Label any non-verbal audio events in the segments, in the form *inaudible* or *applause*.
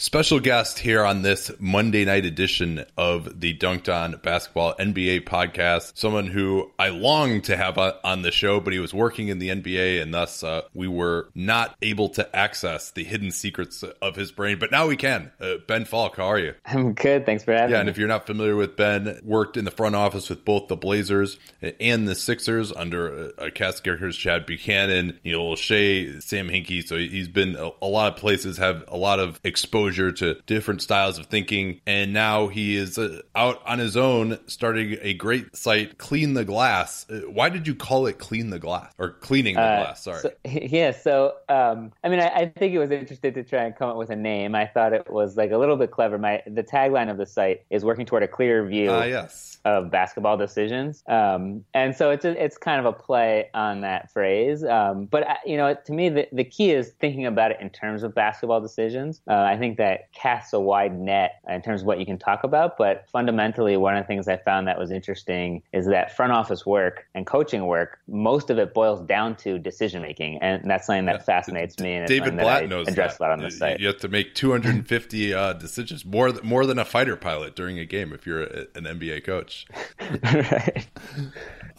Special guest here on this Monday night edition of the Dunked On Basketball NBA podcast. Someone who I long to have on the show, but he was working in the NBA, and thus uh, we were not able to access the hidden secrets of his brain. But now we can. Uh, ben Falk, how are you? I'm good. Thanks for having yeah, me. Yeah, and if you're not familiar with Ben, worked in the front office with both the Blazers and the Sixers under uh, Cass Gurkers, Chad Buchanan, Neil Olshey, Sam Hinkie. So he's been a, a lot of places, have a lot of exposure exposure to different styles of thinking. And now he is uh, out on his own, starting a great site, Clean the Glass. Uh, why did you call it Clean the Glass or Cleaning the uh, Glass? Sorry. So, *laughs* yeah. So, um, I mean, I, I, think it was interesting to try and come up with a name. I thought it was like a little bit clever. My the tagline of the site is working toward a clearer view. Ah, yes of basketball decisions. Um, and so it's a, it's kind of a play on that phrase. Um, but uh, you know, to me, the, the key is thinking about it in terms of basketball decisions. Uh, I think that casts a wide net in terms of what you can talk about. But fundamentally, one of the things I found that was interesting is that front office work and coaching work, most of it boils down to decision making, and that's something that fascinates me. And David Blatt knows address that. a lot on the site. You have to make 250 uh, decisions, more more than a fighter pilot during a game if you're a, an NBA coach much. *laughs* right.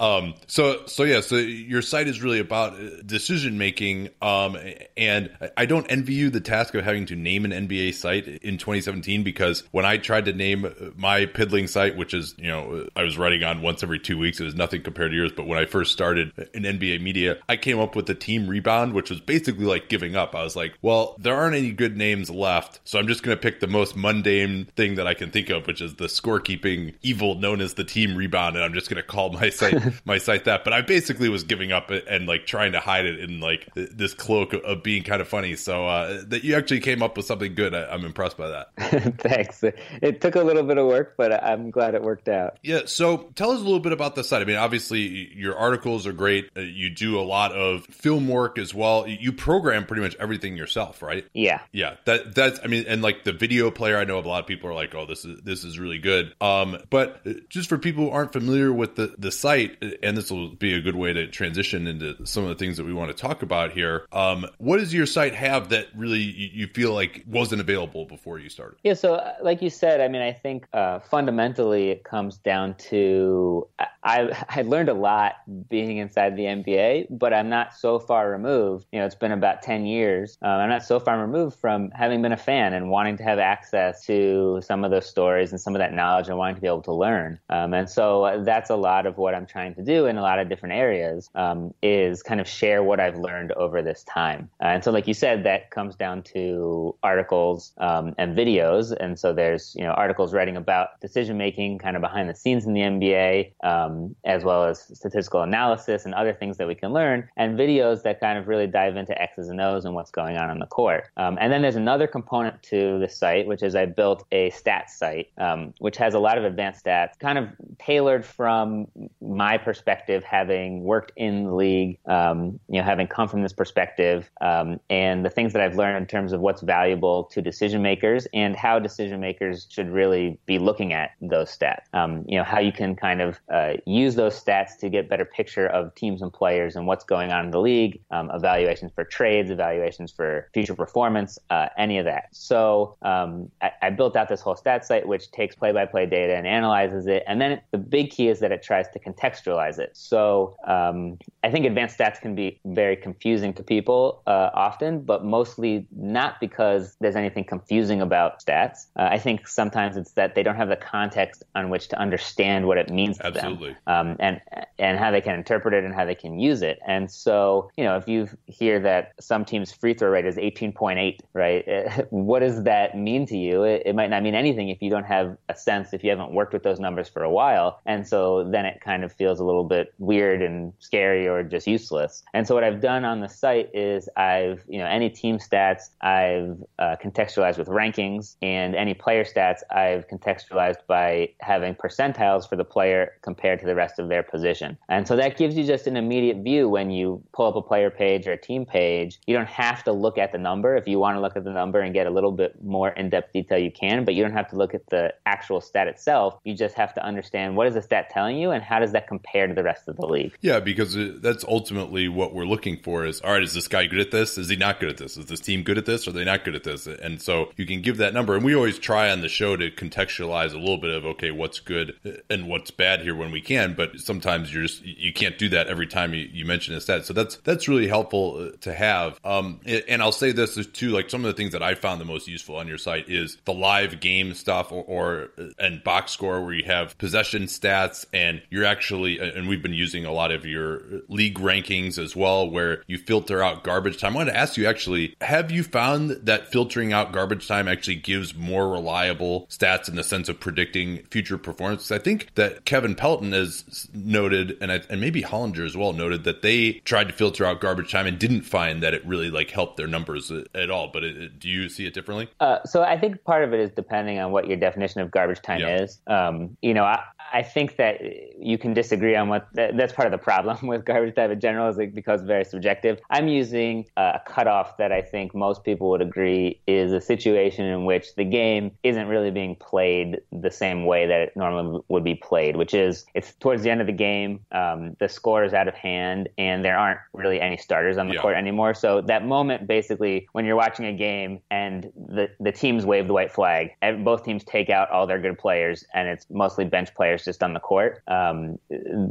Um, so, so yeah, so your site is really about uh, decision making. Um, and I don't envy you the task of having to name an NBA site in 2017 because when I tried to name my piddling site, which is, you know, I was writing on once every two weeks, it was nothing compared to yours. But when I first started in NBA media, I came up with the team rebound, which was basically like giving up. I was like, well, there aren't any good names left. So I'm just going to pick the most mundane thing that I can think of, which is the scorekeeping evil known as the team rebound. And I'm just going to call my site *laughs* my site that, but I basically was giving up and like trying to hide it in like this cloak of being kind of funny. So uh, that you actually came up with something good, I, am I'm impressed by that. *laughs* Thanks. It took a little bit of work, but I'm glad it worked out. Yeah. So tell us a little bit about the site. I mean, obviously your articles are great. Uh, you do a lot of film work as well. You program pretty much everything yourself, right? Yeah. Yeah. That that's I mean, and like the video player, I know a lot of people are like, oh, this is this is really good. Um, but uh, just for people who aren't familiar with the the site and this will be a good way to transition into some of the things that we want to talk about here. Um, what does your site have that really you feel like wasn't available before you started? Yeah, so uh, like you said, I mean, I think uh, fundamentally it comes down to I *laughs* I learned a lot being inside the NBA, but I'm not so far removed. You know, it's been about ten years. Um, I'm not so far removed from having been a fan and wanting to have access to some of those stories and some of that knowledge and wanting to be able to learn. Um, and so that's a lot of what I'm trying to do in a lot of different areas um, is kind of share what I've learned over this time. Uh, and so, like you said, that comes down to articles um, and videos. And so there's you know articles writing about decision making, kind of behind the scenes in the NBA, um, as well as statistical analysis and other things that we can learn, and videos that kind of really dive into X's and O's and what's going on on the court. Um, and then there's another component to the site, which is I built a stats site, um, which has a lot of advanced stats, kind of tailored from my perspective perspective, having worked in the league, um, you know, having come from this perspective, um, and the things that I've learned in terms of what's valuable to decision makers and how decision makers should really be looking at those stats. Um, you know, how you can kind of uh, use those stats to get better picture of teams and players and what's going on in the league, um, evaluations for trades, evaluations for future performance, uh, any of that. So um, I, I, built out this whole stat site which takes play-by-play data and analyzes it, and then the big key is that it tries to contextualize it. So um, I think advanced stats can be very confusing to people uh, often, but mostly not because there's anything confusing about stats. Uh, I think sometimes it's that they don't have the context on which to understand what it means to Absolutely. them, um, and and how they can interpret it and how they can use it. And so, you know, if you hear that some team's free throw rate is 18.8, right? *laughs* what does that mean to you? It, it might not mean anything if you don't have a sense, if you haven't worked with those numbers for a while. And so then it kind of feels a little bit weird and scary or just useless. And so what I've done on the site is I've, you know, any team stats I've uh, contextualized with rankings, and any player stats I've contextualized by having percentiles for the player compared to the rest of their position. And so that gives you just an immediate view when you pull up a player page or a team page. You don't have to look at the number. If you want to look at the number and get a little bit more in depth detail, you can, but you don't have to look at the actual stat itself. You just have to understand what is the stat telling you and how does that compare to the rest of the league. Yeah, because that's ultimately what we're looking for is all right, is this guy good at this? Is he not good at this? Is this team good at this? Are they not good at this? And so you can give that number. And we always try on the show to contextualize a little bit of, okay, what's good and what's bad here when we can. But sometimes you're just, you can't do that every time you, you mention a stat. So that's, that's really helpful uh, to have. Um, and I'll say this too, like some of the things that I found the most useful on your site is the live game stuff or, or and box score where you have possession stats and you're actually, and we've been using a lot of your league rankings as well, where you filter out garbage time. I want to ask you actually, have you found that filtering out garbage time actually gives more reliable stats in the sense of predicting future performance? I think that Kevin Pelton has noted, and I, and maybe Hollinger as well noted that they tried to filter out garbage time and didn't find that it really like helped their numbers at all. But it, do you see it differently? Uh, so I think part of it is depending on what your definition of garbage time yeah. is. Um, you know, I, I think that you can disagree on what that, that's part of the problem *laughs* with garbage time in general is it becomes very subjective. I'm using a cutoff that I think most people would agree is a situation in which the game isn't really being played the same way that it normally would be played, which is it's towards the end of the game, um, the score is out of hand, and there aren't really any starters on the yeah. court anymore. So that moment, basically, when you're watching a game and the the teams wave the white flag, and both teams take out all their good players, and it's mostly bench players just on the court. Um,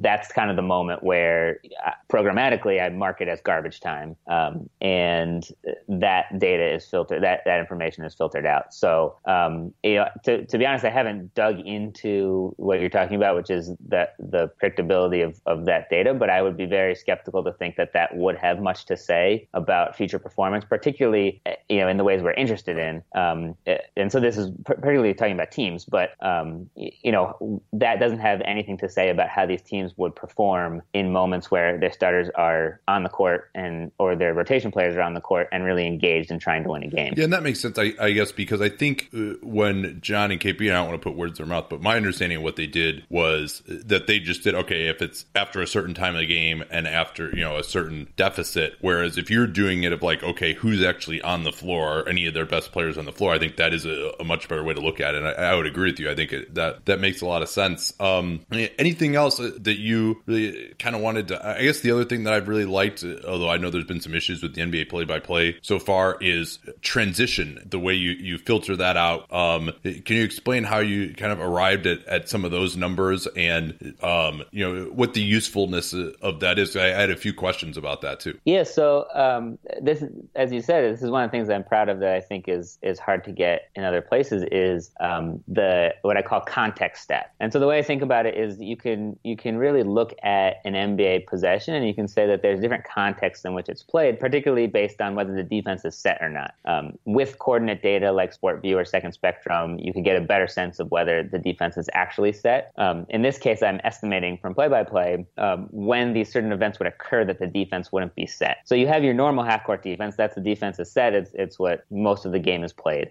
that's kind of the moment where uh, programmatically I mark it as garbage time, um, and that data is filtered. That that information is filtered out. So um, you know, to to be honest, I haven't dug into what you're talking about, which is that the predictability of of that data. But I would be very skeptical to think that that would have much to say about future performance, particularly you know in the ways we're interested in. Um, and so this is particularly talking about teams, but um, you know that doesn't have anything to say about how these teams would perform in moments where their starters are on the court and or their rotation players are on the court and really engaged in trying to win a game. Yeah, and that makes sense, I, I guess, because I think uh, when John and KP, I don't want to put words in their mouth, but my understanding of what they did was that they just did okay if it's after a certain time of the game and after you know a certain deficit. Whereas if you're doing it of like okay, who's actually on the floor, any of their best players on the floor, I think that is a, a much better way to look at it. And I, I would agree with you. I think it, that that makes a lot of sense. Um, anything else that you really kind of wanted to? I guess the other thing that I've really liked, although I know there's been some issues with the NBA play-by-play so far, is transition. The way you you filter that out. Um, can you explain how you kind of arrived at, at some of those numbers and um, you know what the usefulness of that is? I, I had a few questions about that too. Yeah. So um, this, as you said, this is one of the things I'm proud of that I think is is hard to get in other places is um, the what I call context stat. And so the way I think about it is you can you can really look at an NBA possession and you can say that there's different contexts in which it's played, particularly based on whether the defense is set or not. Um, with coordinate data like SportVU or Second Spectrum, you can get a better sense of whether the defense is actually set. Um, in this case, I'm estimating from play-by-play um, when these certain events would occur that the defense wouldn't be set. So you have your normal half-court defense. That's the defense is set. It's it's what most of the game is played.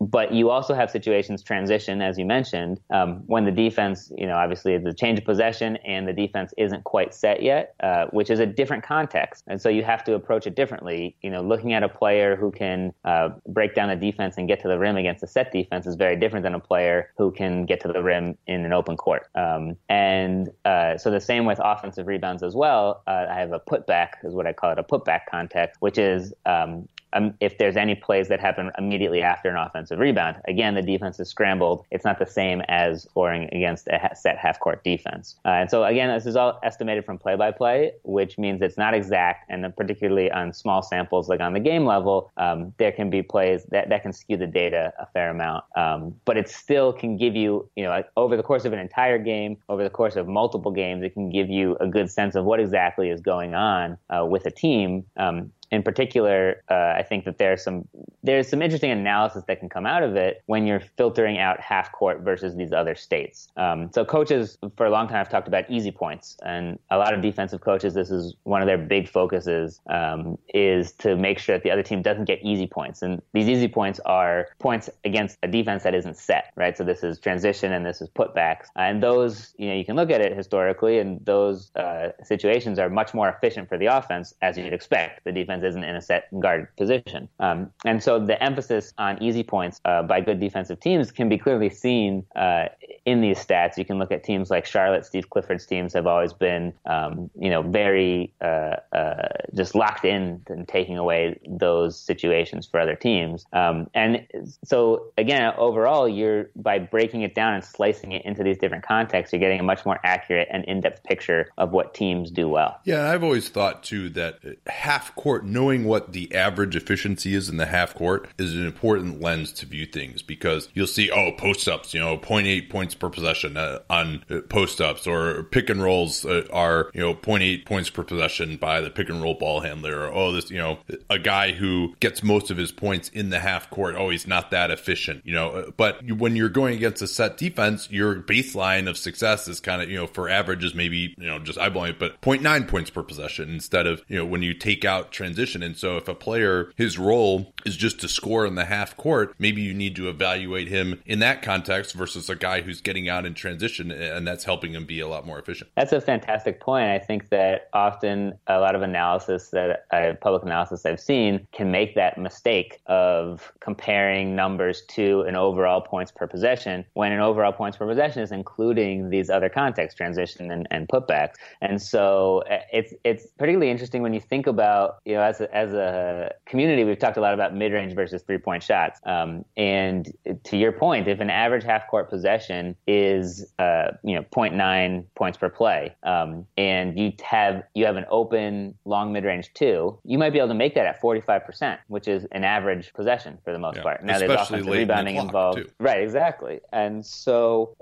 But you also have situations transition, as you mentioned, um, when the defense, you know, obviously the change of possession and the defense isn't quite set yet, uh, which is a different context, and so you have to approach it differently. You know, looking at a player who can uh, break down the defense and get to the rim against a set defense is very different than a player who can get to the rim in an open court. Um, and uh, so the same with offensive rebounds as well. Uh, I have a putback, is what I call it, a putback context, which is um, um, if there's any plays that happen immediately after an offensive rebound. Again, the defense is scrambled. It's not the same as scoring against a set half court defense. Uh, and so, again, this is all estimated from play by play, which means it's not exact. And particularly on small samples, like on the game level, um, there can be plays that, that can skew the data a fair amount. Um, but it still can give you, you know, over the course of an entire game, over the course of multiple games, it can give you a good sense of what exactly is going on uh, with a team. Um, in particular, uh, I think that there's some there's some interesting analysis that can come out of it when you're filtering out half court versus these other states. Um, so coaches for a long time have talked about easy points, and a lot of defensive coaches, this is one of their big focuses, um, is to make sure that the other team doesn't get easy points. And these easy points are points against a defense that isn't set, right? So this is transition and this is putbacks, and those you know you can look at it historically, and those uh, situations are much more efficient for the offense as you'd expect. The defense isn't in a set guard position. Um, and so the emphasis on easy points uh, by good defensive teams can be clearly seen uh, in these stats. You can look at teams like Charlotte, Steve Clifford's teams have always been, um, you know, very uh, uh just locked in and taking away those situations for other teams. Um, and so again, overall, you're by breaking it down and slicing it into these different contexts, you're getting a much more accurate and in-depth picture of what teams do well. Yeah, I've always thought too that half court knowing what the average efficiency is in the half court is an important lens to view things because you'll see, oh, post ups, you know, 0.8 points per possession uh, on uh, post ups, or pick and rolls uh, are, you know, 0.8 points per possession by the pick and roll ball handler, or, oh, this, you know, a guy who gets most of his points in the half court, oh, he's not that efficient, you know. Uh, but when you're going against a set defense, your baseline of success is kind of, you know, for averages, maybe, you know, just eyeballing it, but 0.9 points per possession instead of, you know, when you take out transition. And so if a player, his role is just to score in the half court, maybe you need to evaluate him in that context versus a guy who's getting out in transition and that's helping him be a lot more efficient. That's a fantastic point. I think that often a lot of analysis that I, public analysis I've seen can make that mistake of comparing numbers to an overall points per possession when an overall points per possession is including these other contexts, transition and, and putbacks. And so eh, it's it's particularly interesting when you think about you know as a, as a community, we've talked a lot about mid range versus three point shots. Um, and to your point, if an average half court possession is uh, you know 0.9 points per play, um, and you have you have an open long mid range two, you might be able to make that at 45 percent, which is an average possession for the most yeah. part. Now Especially there's offensive rebounding the involved, too. right? Exactly. And so,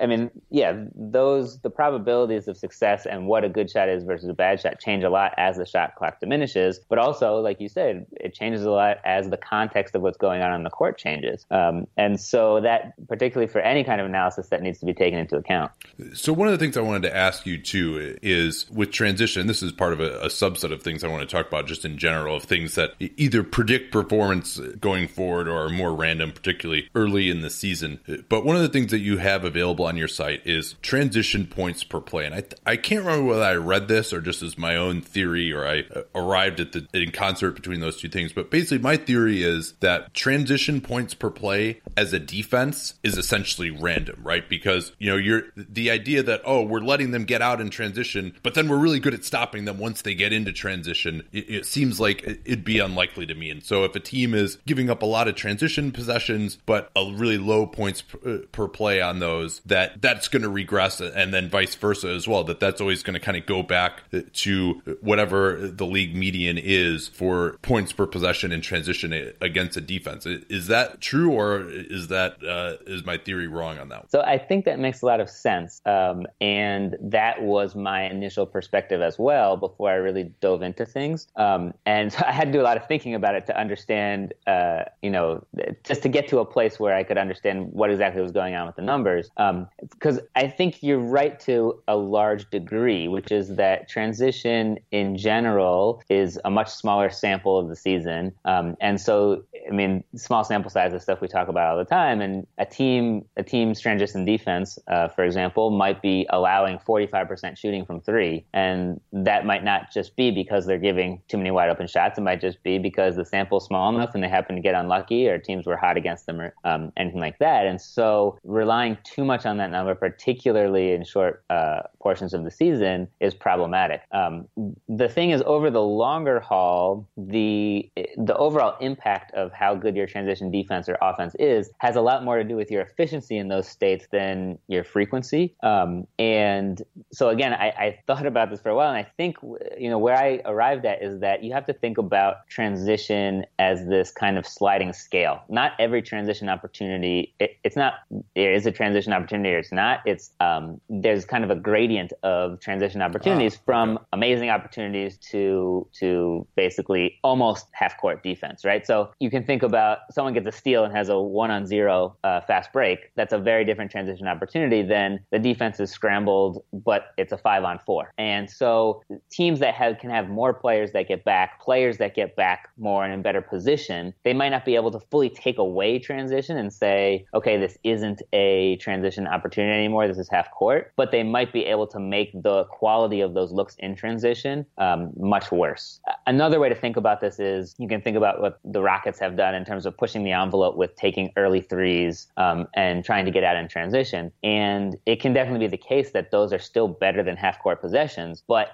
I mean, yeah, those the probabilities of success and what a good shot is versus a bad shot change a lot as the shot clock diminishes. But also, like you said, it changes a lot as the context of what's going on on the court changes. Um, and so that, particularly for any kind of analysis, that needs to be taken into account. So one of the things I wanted to ask you too is with transition. This is part of a, a subset of things I want to talk about, just in general, of things that either predict performance going forward or are more random, particularly early in the season. But one of the things that you have available on your site is transition points per play, and I I can't remember whether I read this or just as my own theory or I uh, arrived at the in concert between those two things. But basically, my theory is that transition points per play as a defense is essentially random, right? Because you know, you're the idea that oh, we're letting them get out in transition, but then we're really good at stopping them once they get into transition. It, it seems like it'd be unlikely to me. And so, if a team is giving up a lot of transition possessions, but a really low points per, uh, per play on those, that that's going to regress, and then vice versa as well. That that's always going to kind of go back to whatever the league median is is for points per possession in transition against a defense. Is that true, or is that uh, is my theory wrong on that? So I think that makes a lot of sense, um, and that was my initial perspective as well before I really dove into things. Um, and so *laughs* I had to do a lot of thinking about it to understand, uh, you know, just to get to a place where I could understand what exactly was going on with the numbers. Um, Because um, I think you're right to a large degree, which is that transition in general is a much smaller sample of the season. Um, and so, I mean, small sample size is stuff we talk about all the time. And a team, a team's transition defense, uh, for example, might be allowing 45% shooting from three. And that might not just be because they're giving too many wide open shots. It might just be because the sample's small enough and they happen to get unlucky or teams were hot against them or um, anything like that. And so relying too much on that number, particularly in short uh, portions of the season, is problematic. Um, the thing is, over the longer haul, the the overall impact of how good your transition defense or offense is has a lot more to do with your efficiency in those states than your frequency. Um, and so again, I, I thought about this for a while, and I think you know where I arrived at is that you have to think about transition as this kind of sliding scale. Not every transition opportunity. It, it's not. There is a transition opportunity, or it's not. It's um, there's kind of a gradient of transition opportunities oh, from amazing opportunities to to basically almost half court defense, right? So you can think about someone gets a steal and has a one on zero uh, fast break. That's a very different transition opportunity than the defense is scrambled, but it's a five on four. And so teams that have can have more players that get back, players that get back more and in better position, they might not be able to fully take away transition and say, okay, this isn't a transition opportunity anymore. This is half court, but they might be able to make the quality of those looks in transition um, much worse. Another way to think about this is you can think about what the Rockets have done in terms of pushing the envelope with taking early threes um, and trying to get out in transition. And it can definitely be the case that those are still better than half court possessions. But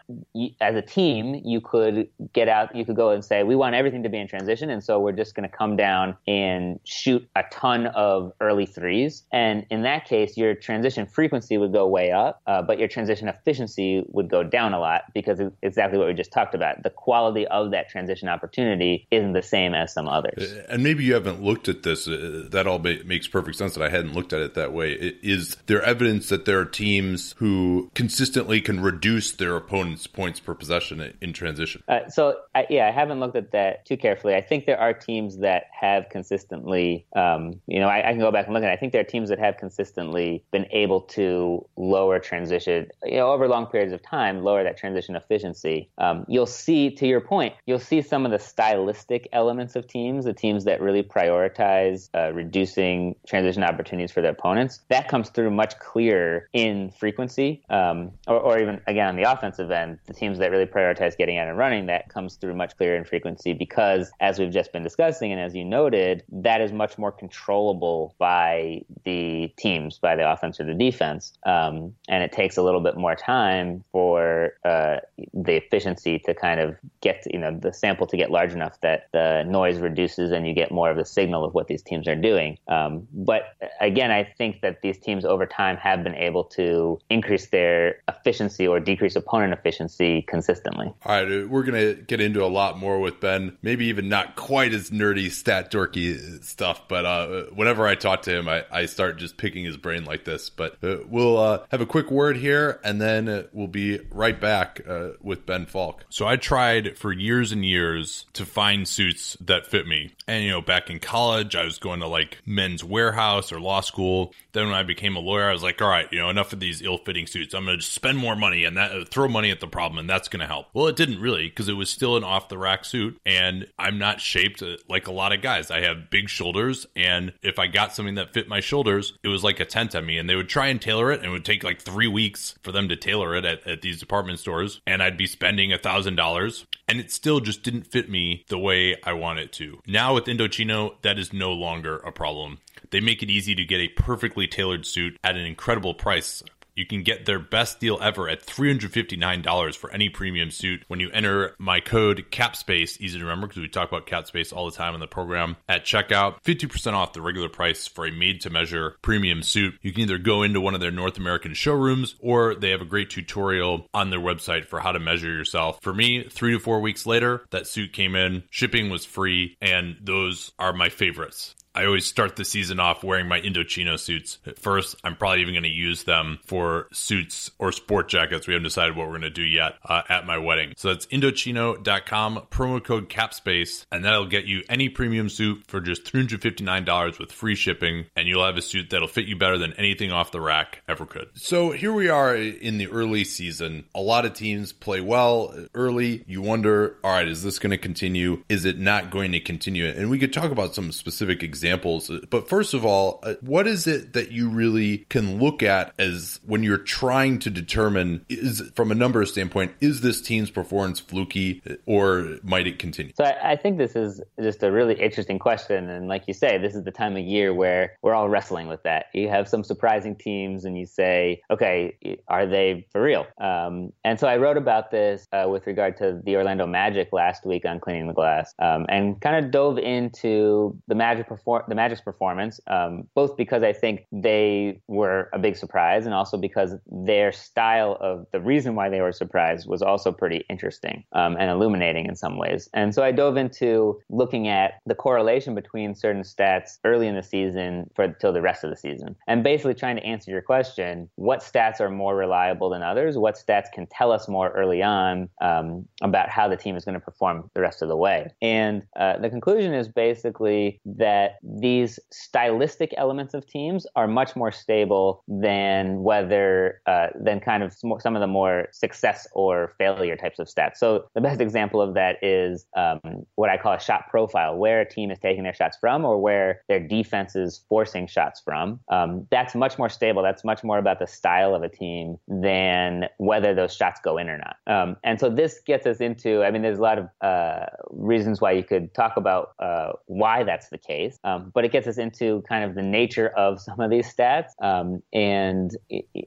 as a team, you could get out, you could go and say, we want everything to be in transition. And so we're just going to come down and shoot a ton of early threes. And in that case, your transition frequency would go way up, uh, but your transition efficiency would go down a lot because it's exactly what we just talked about. The quality of that transition opportunity isn't the same as some others. And maybe you haven't looked at this. Uh, that all makes perfect sense that I hadn't looked at it that way. Is there evidence that there are teams who consistently can reduce their opponent's points per possession in transition? Uh, so, I, yeah, I haven't looked at that too carefully. I think there are teams that have consistently, um, you know, I, I, can go back and look at it. I think there are teams that have consistently been able to lower transition, you know, over long periods of time, lower that transition efficiency. Um, you'll see, to your point, you'll see some of the stylistic elements of teams, the teams that really prioritize uh, reducing transition opportunities for their opponents. That comes through much clearer in frequency, um, or, or even again on the offensive end, the teams that really prioritize getting out and running, that comes through much clearer in frequency because, as we've just been discussing, and as you noted, that is much more controllable by the teams, by the offense or the defense, um, and it takes a little bit more time for uh, the efficiency to kind of get, you know, the sample to get large enough that the noise reduces and you get more of the signal of what these teams are doing. Um, but again, I think that these teams over time have been able to increase their efficiency or decrease opponent efficiency consistently. All right, we're going to get into a lot more with Ben, maybe even not quite as nerdy, stat dorky stuff, but uh, whenever I talk to him, I, I start just picking his brain like this. But uh, we'll uh, have a quick word here and then uh, we'll be right back uh, with Ben Falk. So I tried for years and years to find suits that fit me. And, you know, back in college, I was going to like Men's Wearhouse or law school. Then when I became a lawyer, I was like, all right, you know, enough of these ill fitting suits. I'm going to spend more money and that throw money at the problem and that's going to help. Well, it didn't really because it was still an off the rack suit and I'm not shaped uh, like a lot of guys. I have big shoulders and if I got something that fit my shoulders, it was like a tent on me and they would try and tailor it and it would take like three weeks for them to tailor it at, at these department stores and I'd be spending a thousand dollars and it still just didn't fit me the way I want it to. Now with Indochino, that is no longer a problem. They make it easy to get a perfectly tailored suit at an incredible price. You can get their best deal ever at $359 for any premium suit when you enter my code CAPSPACE, easy to remember because we talk about CAPSPACE all the time in the program, at checkout. 50% off the regular price for a made to measure premium suit. You can either go into one of their North American showrooms or they have a great tutorial on their website for how to measure yourself. For me, three to four weeks later, that suit came in, shipping was free, and those are my favorites. I always start the season off wearing my Indochino suits. At First, I'm probably even going to use them for suits or sport jackets. We haven't decided what we're going to do yet uh, at my wedding. So that's Indochino.com, promo code CAPSPACE, and that'll get you any premium suit for just $359 with free shipping, and you'll have a suit that'll fit you better than anything off the rack ever could. So here we are in the early season. A lot of teams play well early. You wonder, all right, is this going to continue? Is it not going to continue? And we could talk about some specific examples. But first of all, uh, what is it that you really can look at as when you're trying to determine is from a number standpoint, is this team's performance fluky or might it continue? So I, I think this is just a really interesting question. And like you say, this is the time of year where we're all wrestling with that. You have some surprising teams and you say, okay, are they for real? Um, and so I wrote about this uh, with regard to the Orlando Magic last week on Cleaning the Glass um, and kind of dove into the Magic perform- the Magic's performance, um, both because I think they were a big surprise and also because their style of the reason why they were surprised was also pretty interesting um, and illuminating in some ways. And so I dove into looking at the correlation between certain stats early in the season for till the rest of the season, and basically trying to answer your question: what stats are more reliable than others? What stats can tell us more early on um, about how the team is going to perform the rest of the way? And uh, the conclusion is basically that these stylistic elements of teams are much more stable than whether uh, than kind of some of the more success or failure types of stats. So the best example of that is um, what I call a shot profile, where a team is taking their shots from or where their defense is forcing shots from. Um, that's much more stable. That's much more about the style of a team than whether those shots go in or not. Um, and so this gets us into, I mean, there's a lot of uh, reasons why you could talk about uh, why that's the case, um, but it gets us into kind of the nature of some of these stats um, and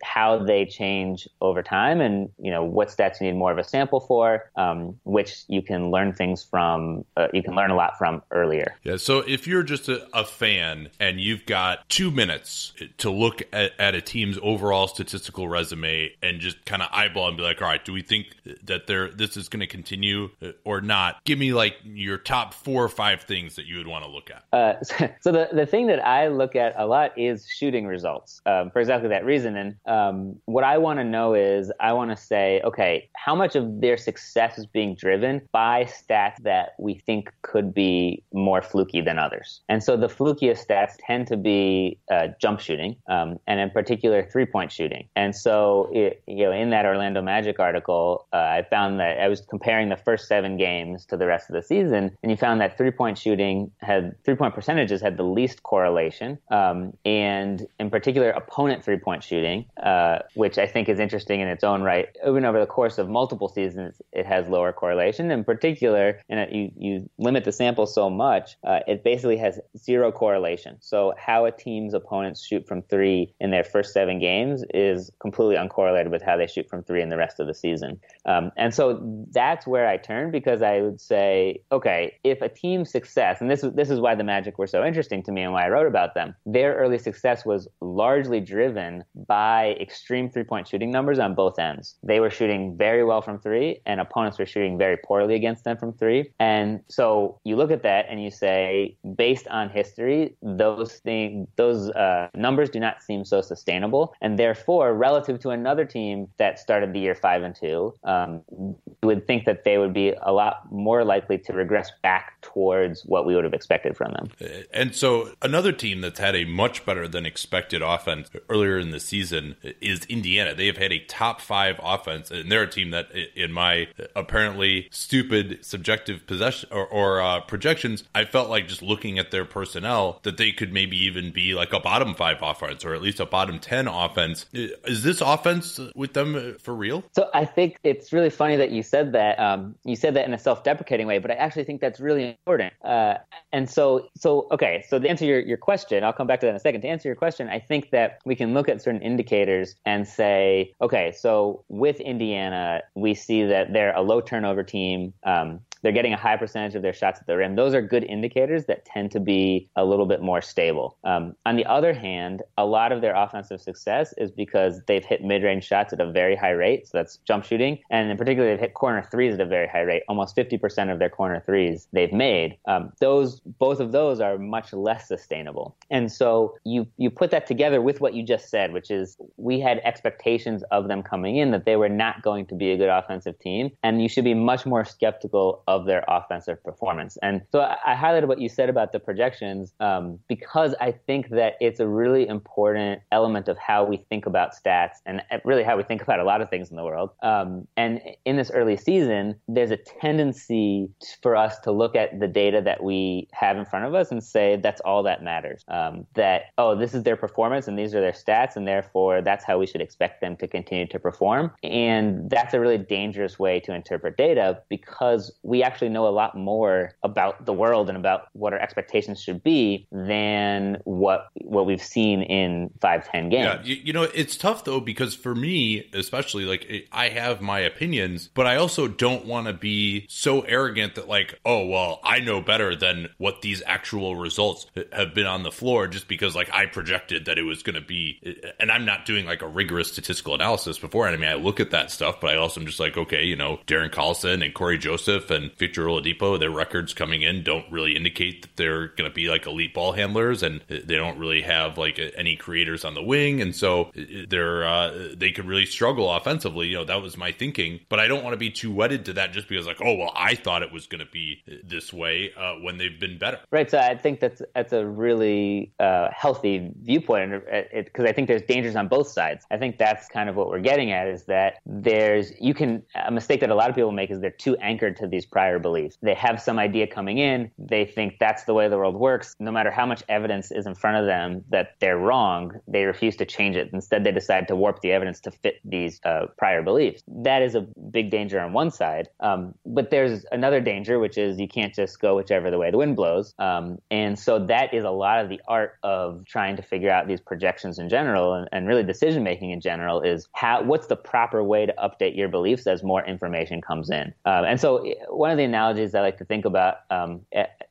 how they change over time and, you know, what stats you need more of a sample for, um, which you can learn things from, uh, you can learn a lot from earlier. Yeah. So if you're just a, a fan and you've got two minutes to look at, at a team's overall statistical resume and just kind of eyeball and be like, all right, do we think that they're, this is going to continue or not? Give me like your top four or five things that you would want to look at. Uh, so, *laughs* so the, the thing that I look at a lot is shooting results um, for exactly that reason. And um, what I want to know is I want to say, okay, how much of their success is being driven by stats that we think could be more fluky than others? And so the flukiest stats tend to be uh, jump shooting, um, and in particular three point shooting. And so, it, you know, in that Orlando Magic article, uh, I found that I was comparing the first seven games to the rest of the season, and you found that three point shooting had three point percentages had the least correlation, um, and in particular, opponent three point shooting, uh, which I think is interesting in its own right. Even over the course of multiple seasons, it has lower correlation. In particular, and you you limit the sample so much, uh, it basically has zero correlation. So how a team's opponents shoot from three in their first seven games is completely uncorrelated with how they shoot from three in the rest of the season. Um, and so that's where I turn because I would say, okay, if a team's success, and this is this is why the Magic were so interesting to me and why I wrote about them, their early success was largely driven by extreme three point shooting numbers on both ends. They were shooting very well from three, and opponents were shooting very poorly against them from three. And so you look at that and you say, based on history, those things, those uh, numbers do not seem so sustainable, and therefore, relative to another team that started the year five and two, um, you would think that they would be a lot more likely to regress back towards what we would have expected from them. And so, another team that's had a much better than expected offense earlier in the season is Indiana. They have had a top five offense, and they're a team that, in my apparently stupid subjective possession or, or uh, projections, I felt like just looking at their personnel that they could maybe even be like a bottom five offense or at least a bottom 10 offense. Is this offense with them for real? So I think it's really funny that you said that. Um, you said that in a self deprecating way, but I actually think that's really important. Uh, and so, so okay, so to answer your, your question, I'll come back to that in a second. To answer your question, I think that we can look at certain indicators and say, okay, so with Indiana, we see that they're a low turnover team. Um, they're getting a high percentage of their shots at the rim. Those are good indicators that tend to be a little bit more stable. Um, on the other hand, a lot of their offensive success is because they've hit mid-range shots at a very high rate. So that's jump shooting, and in particular, they've hit corner threes at a very high rate. Almost 50% of their corner threes they've made. Um, those both of those are much less sustainable. And so you you put that together with what you just said, which is we had expectations of them coming in that they were not going to be a good offensive team, and you should be much more skeptical of their offensive performance. And so I, I highlighted what you said about the projections um, because I think that it's a really important element of how we think about stats and really how we think about a lot of things in the world. Um, and in this early season, there's a tendency for us to look at the data that we have in front of us and say that's all that matters. Um, that oh, this is their performance and these are their stats, and therefore that's how we should expect them to continue to perform. And that's a really dangerous way to interpret data because we actually know a lot more about the world and about what our expectations should be than what what we've seen in five ten games. Yeah, you, you know it's tough though because for me especially like I have my opinions, but I also don't want to be so arrogant that like oh well I know better than what these actual results have been on the floor just because like I projected that it was going to be and I'm not doing like a rigorous statistical analysis before. I mean I look at that stuff, but I also am just like okay you know Darren Collison and Cory Joseph and Victor Oladipo their records coming in don't really indicate that they're going to be like elite ball handlers and they don't really have like any creators on the wing and so they're uh, they could really struggle offensively you know that was my thinking. But I don't want to be too wedded to that just because like oh well I thought it was going to be this way uh, when they've been better. Right so I think that's that's a really uh, healthy viewpoint because I think there's dangers on both sides. I think that's kind of what we're getting at is that there's you can a mistake that a lot of people make is they're too anchored to these prior beliefs. They have some idea coming in. They think that's the way the world works. No matter how much evidence is in front of them that they're wrong they refuse to change it. Instead they decide to warp the evidence to fit these uh, prior beliefs. That is a big danger on one side. Um, but there's another danger which is you can't just go whichever the way the wind blows. Um, and so that is a lot of the art of trying to figure out these projections in general and, and really decision making in general is how what's the proper way to update your beliefs as more information comes in? Um, and so one of the analogies I like to think about um,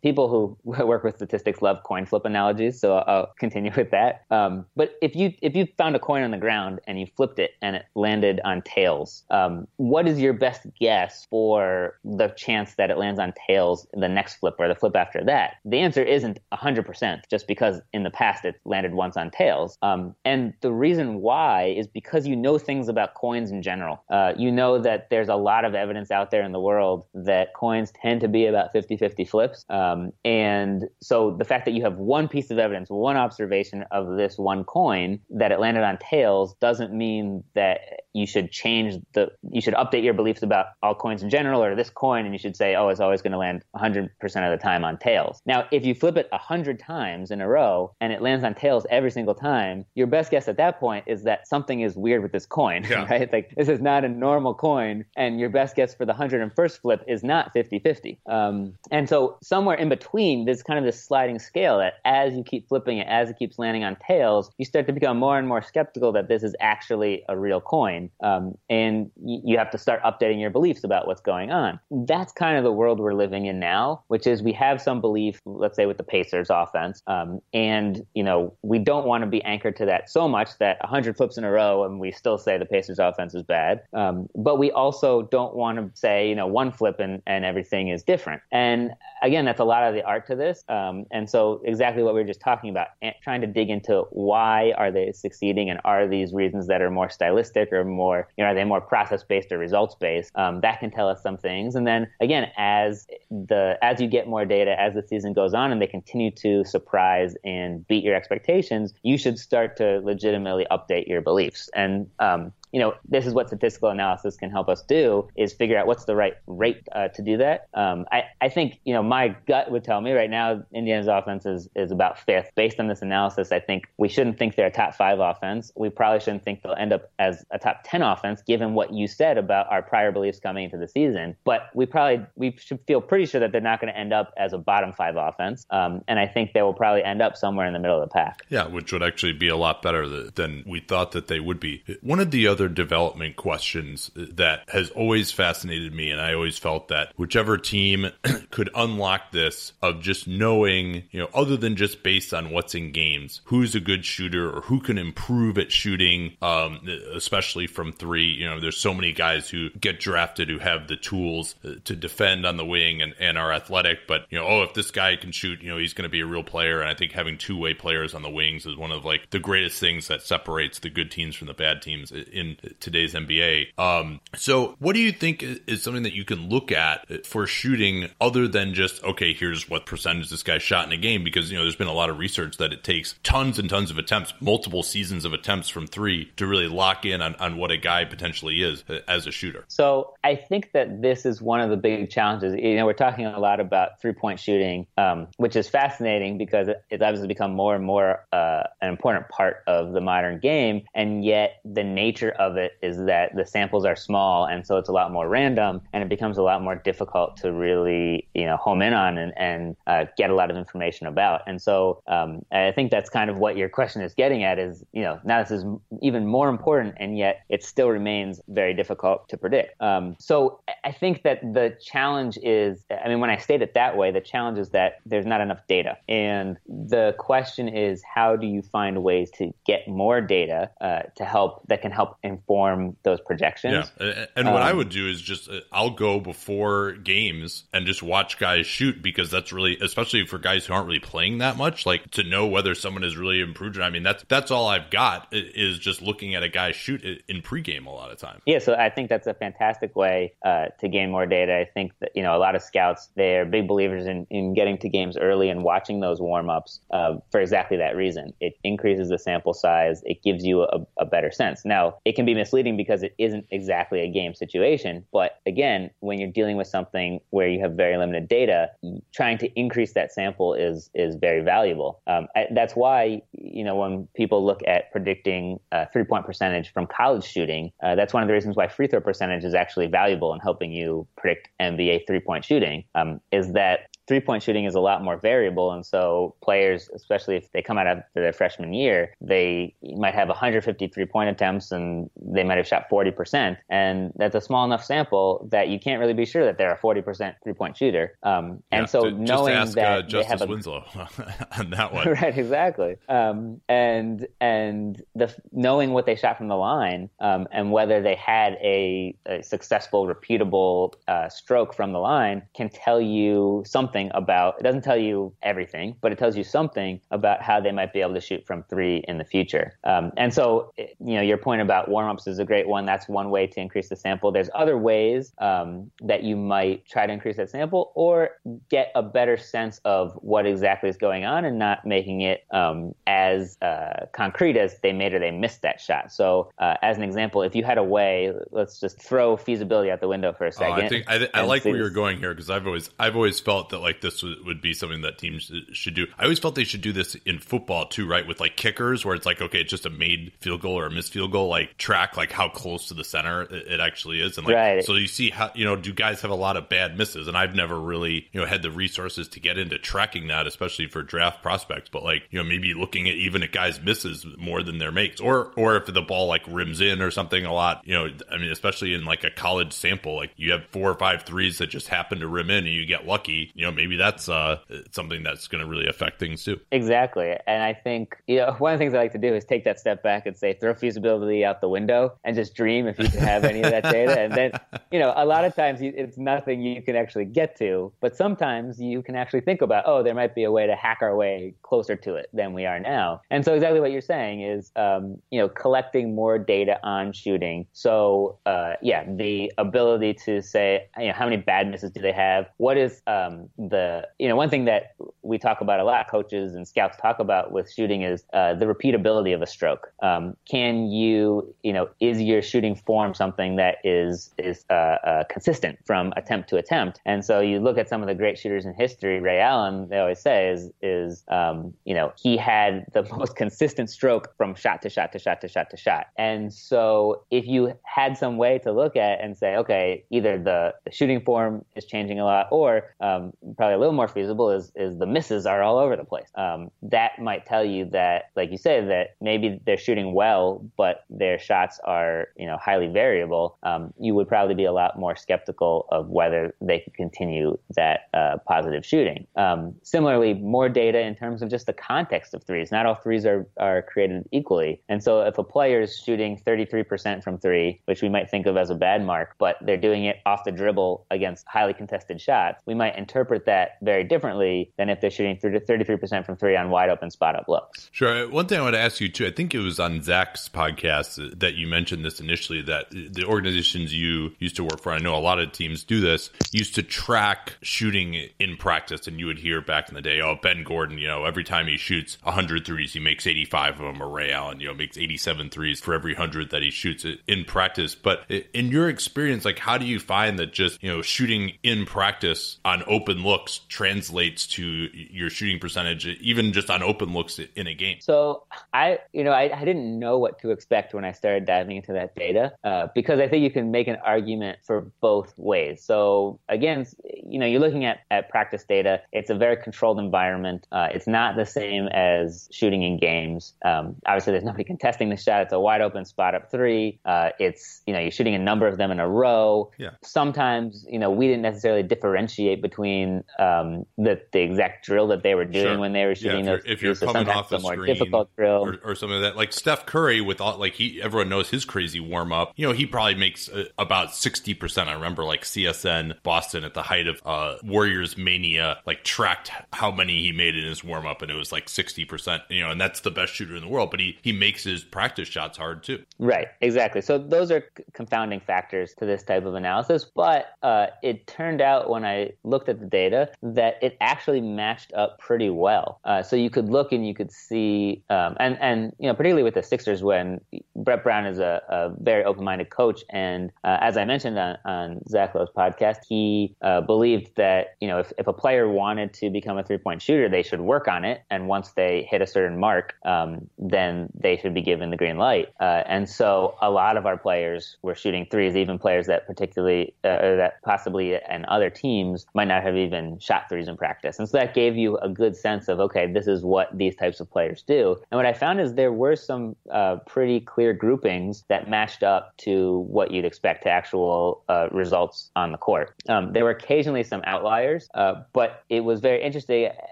people who *laughs* work with statistics love coin flip analogies, so I'll continue *laughs* with that. Um, but if you if you found a coin on the ground and you flipped it and it landed on tails, um, what is your best guess for the chance that it lands on tails the next flip or the flip after that? The answer isn't 100% just because in the past it landed once on tails. Um, and the reason why is because you know things about coins in general. Uh, you know that there's a lot of evidence out there in the world that coins tend to be about 50 50 flips. Um, and so the fact that you have one piece of evidence, one observation of this one coin that it landed on tails doesn't mean that you should change the, you should update your beliefs about all coins in general or this coin and you should say, oh, it's always going to land 100% of the time on tails. Now, if you flip it 100 times in a row and it lands on tails every single time, your best guess at that point is that something is weird with this coin, *laughs* yeah. right? Like this is not a normal coin and your best guess for the 101st flip is not 50 50. Um, and so somewhere in between, there's kind of this sliding scale that as you keep flipping it, as it keeps landing on tails, you start to become more and more skeptical that this is actually a real coin. Um, and you have to start updating your beliefs about what's going on. That's kind of the world we're living in now, which is we have some belief, let's say with the Pacers offense, um, and you know we don't want to be anchored to that so much that 100 flips in a row and we still say the Pacers offense is bad. Um, but we also don't want to say you know one flip and, and everything is different. And again, that's a lot of the art to this. Um, and so exactly what we were just talking about, trying to dig into why are they succeeding and are these reasons that are more stylistic or more, you know, are they more process based or results based? Um, that can tell us some things. And then again, as the as you get more data as the season goes on and they continue to surprise and beat your expectations, you should start to legitimately update your beliefs. And um, you know, this is what statistical analysis can help us do is figure out what's the right rate uh, to do that. Um, I, I think, you know, my gut would tell me right now Indiana's offense is, is about fifth. Based on this analysis, I think we shouldn't think they're a top five offense. We probably shouldn't think they'll end up as a top 10 offense, given what you said about our prior beliefs coming into the season. But we probably, we should feel pretty sure that they're not going to end up as a bottom five offense. Um, and I think they will probably end up somewhere in the middle of the pack. Yeah, which would actually be a lot better than we thought that they would be. One of the other other development questions that has always fascinated me. And I always felt that whichever team *clears throat* could unlock this of just knowing, you know, other than just based on what's in games, who's a good shooter or who can improve at shooting, um, especially from three. You know, there's so many guys who get drafted who have the tools uh, to defend on the wing and, and are athletic, but, you know, oh, if this guy can shoot, you know, he's going to be a real player. And I think having two way players on the wings is one of like the greatest things that separates the good teams from the bad teams in today's NBA. Um, so, what do you think is something that you can look at for shooting other than just okay, here's what percentage this guy shot in a game? Because you know, there's been a lot of research that it takes tons and tons of attempts, multiple seasons of attempts from three to really lock in on, on what a guy potentially is as a shooter. So, I think that this is one of the big challenges. You know, we're talking a lot about three point shooting, um, which is fascinating because it's obviously become more and more uh, an important part of the modern game, and yet the nature of it is that the samples are small, and so it's a lot more random, and it becomes a lot more difficult to really, you know, home in on and, and uh, get a lot of information about. And so um, I think that's kind of what your question is getting at is, you know, now this is even more important, and yet it still remains very difficult to predict. Um, so I think that the challenge is, I mean, when I state it that way, the challenge is that there's not enough data, and the question is, how do you find ways to get more data uh, to help that can help inform those projections. Yeah, and what um, I would do is just uh, I'll go before games and just watch guys shoot because that's really, especially for guys who aren't really playing that much, like to know whether someone has really improved. I mean, that's that's all I've got is just looking at a guy shoot in pregame a lot of time. Yeah, so I think that's a fantastic way uh, to gain more data. I think that you know a lot of scouts they're big believers in, in getting to games early and watching those warm ups uh, for exactly that reason. It increases the sample size. It gives you a, a better sense. Now, it can be misleading because it isn't exactly a game situation. But again, when you're dealing with something where you have very limited data, trying to increase that sample is is very valuable. Um, I, that's why you know when people look at predicting three point percentage from college shooting, uh, that's one of the reasons why free throw percentage is actually valuable in helping you predict NBA three point shooting. Um, is that three point shooting is a lot more variable. And so players, especially if they come out of their freshman year, they might have 150 three point attempts and they might have shot 40%. And that's a small enough sample that you can't really be sure that they're a 40% three point shooter. Um, and yeah, so knowing ask, that uh, they have a, Winslow *laughs* on that one. *laughs* right, exactly. Um, and, and the, knowing what they shot from the line um, and whether they had a, a successful, repeatable uh, stroke from the line can tell you something something about it doesn't tell you everything, but it tells you something about how they might be able to shoot from three in the future. Um, and so, you know, your point about warm ups is a great one. That's one way to increase the sample. There's other ways um, that you might try to increase that sample or get a better sense of what exactly is going on and not making it um, as uh, concrete as they made or they missed that shot. So, uh, as an example, if you had a way, let's just throw feasibility out the window for a second. Oh, I think I, I like where you're going here because I've always I've always felt that like this would be something that teams should do. I always felt they should do this in football too, right? With like kickers, where it's like, okay, it's just a made field goal or a missed field goal, like track like how close to the center it actually is, and like right. so you see how you know do guys have a lot of bad misses, and I've never really you know had the resources to get into tracking that, especially for draft prospects. But like you know maybe looking at even at guys misses more than their makes, or or if the ball like rims in or something a lot, you know, I mean, especially in like a college sample, like you have four or five threes that just happen to rim in, and you get lucky, you know maybe that's uh, something that's going to really affect things too. Exactly, and I think you know *laughs* one of the things I like to do is take that step back and say throw feasibility out the window and just dream if you can have any of that data, and then *laughs* you know a lot of times it's nothing you can actually get to, but sometimes you can actually think about oh there might be a way to hack our way closer to it than we are now, and so exactly what you're saying is um, you know collecting more data on shooting. So uh, yeah, the ability to say you know how many bad misses do they have, what is um, the you know one thing that we talk about a lot, coaches and scouts talk about with shooting is uh, the repeatability of a stroke. Um, can you you know is your shooting form something that is is uh, uh, consistent from attempt to attempt? And so you look at some of the great shooters in history. Ray Allen, they always say is is um, you know he had the *laughs* most consistent stroke from shot to shot to shot to shot to shot. And so if you had some way to look at and say, okay, either the, the shooting form is changing a lot, or um, probably a little more feasible is is the misses are all over the place. Um, that might tell you that, like you say, that maybe they're shooting well, but their shots are you know highly variable, um, you would probably be a lot more skeptical of whether they could continue that uh, positive shooting. Um, similarly, more data in terms of just the context of threes. Not all threes are are created equally, and so if a player is shooting 33% from three, which we might think of as a bad mark, but they're doing it off the dribble against highly contested shots, we might interpret that very differently than if they're shooting 33% from three on wide open spot up looks. Sure. One thing I want to ask you too, I think it was on Zach's podcast that you mentioned this initially that the organizations you used to work for, I know a lot of teams do this, used to track shooting in practice. And you would hear back in the day, oh, Ben Gordon, you know, every time he shoots 100 threes, he makes 85 of them, or Ray Allen, you know, makes 87 threes for every 100 that he shoots in practice. But in your experience, like, how do you find that just, you know, shooting in practice on open looks translates to your shooting percentage, even just on open looks in a game? So I, you know, I, I didn't know what to expect when I started diving into that data uh, because I think you can make an argument for both ways. So again, you know, you're looking at, at practice data. It's a very controlled environment. Uh, it's not the same as shooting in games. Um, obviously, there's nobody *laughs* contesting the shot. It's a wide open spot up three. Uh, it's you know you're shooting a number of them in a row. Yeah. Sometimes you know we didn't necessarily differentiate between um, the the exact drill that they were doing sure. when they were shooting yeah, if you're, if you're coming off the more screen difficult drill or, or something like that, like Steph Curry with all like he everyone knows his crazy warm up. You know he probably makes uh, about sixty percent. I remember like CSN Boston at the height of uh, Warriors mania, like tracked how many he made in his warm up, and it was like sixty percent. You know, and that's the best shooter in the world. But he he makes his practice shots hard too. Right, exactly. So those are confounding factors to this type of analysis. But uh, it turned out when I looked at the data that it actually matched up pretty well. Uh, so you could look and you could see, um, and and you know, particularly with the Sixers, when Brett Brown is a, a very open-minded coach, and uh, as I mentioned on, on Zach Lowe's podcast, he uh, believed that you know if, if a player wanted to become a three-point shooter, they should work on it, and once they hit a certain mark, um, then they should be given the green light. Uh, and so a lot of our players were shooting threes, even players that particularly uh, that possibly and other teams might not have even shot threes in practice. And so that gave you a good sense of okay, this is what these types of players do. And what I found is there were some uh, pretty clear groupings that matched up to what you'd expect to actual uh, results on the court. Um, there were occasionally some outliers, uh, but it was very interesting,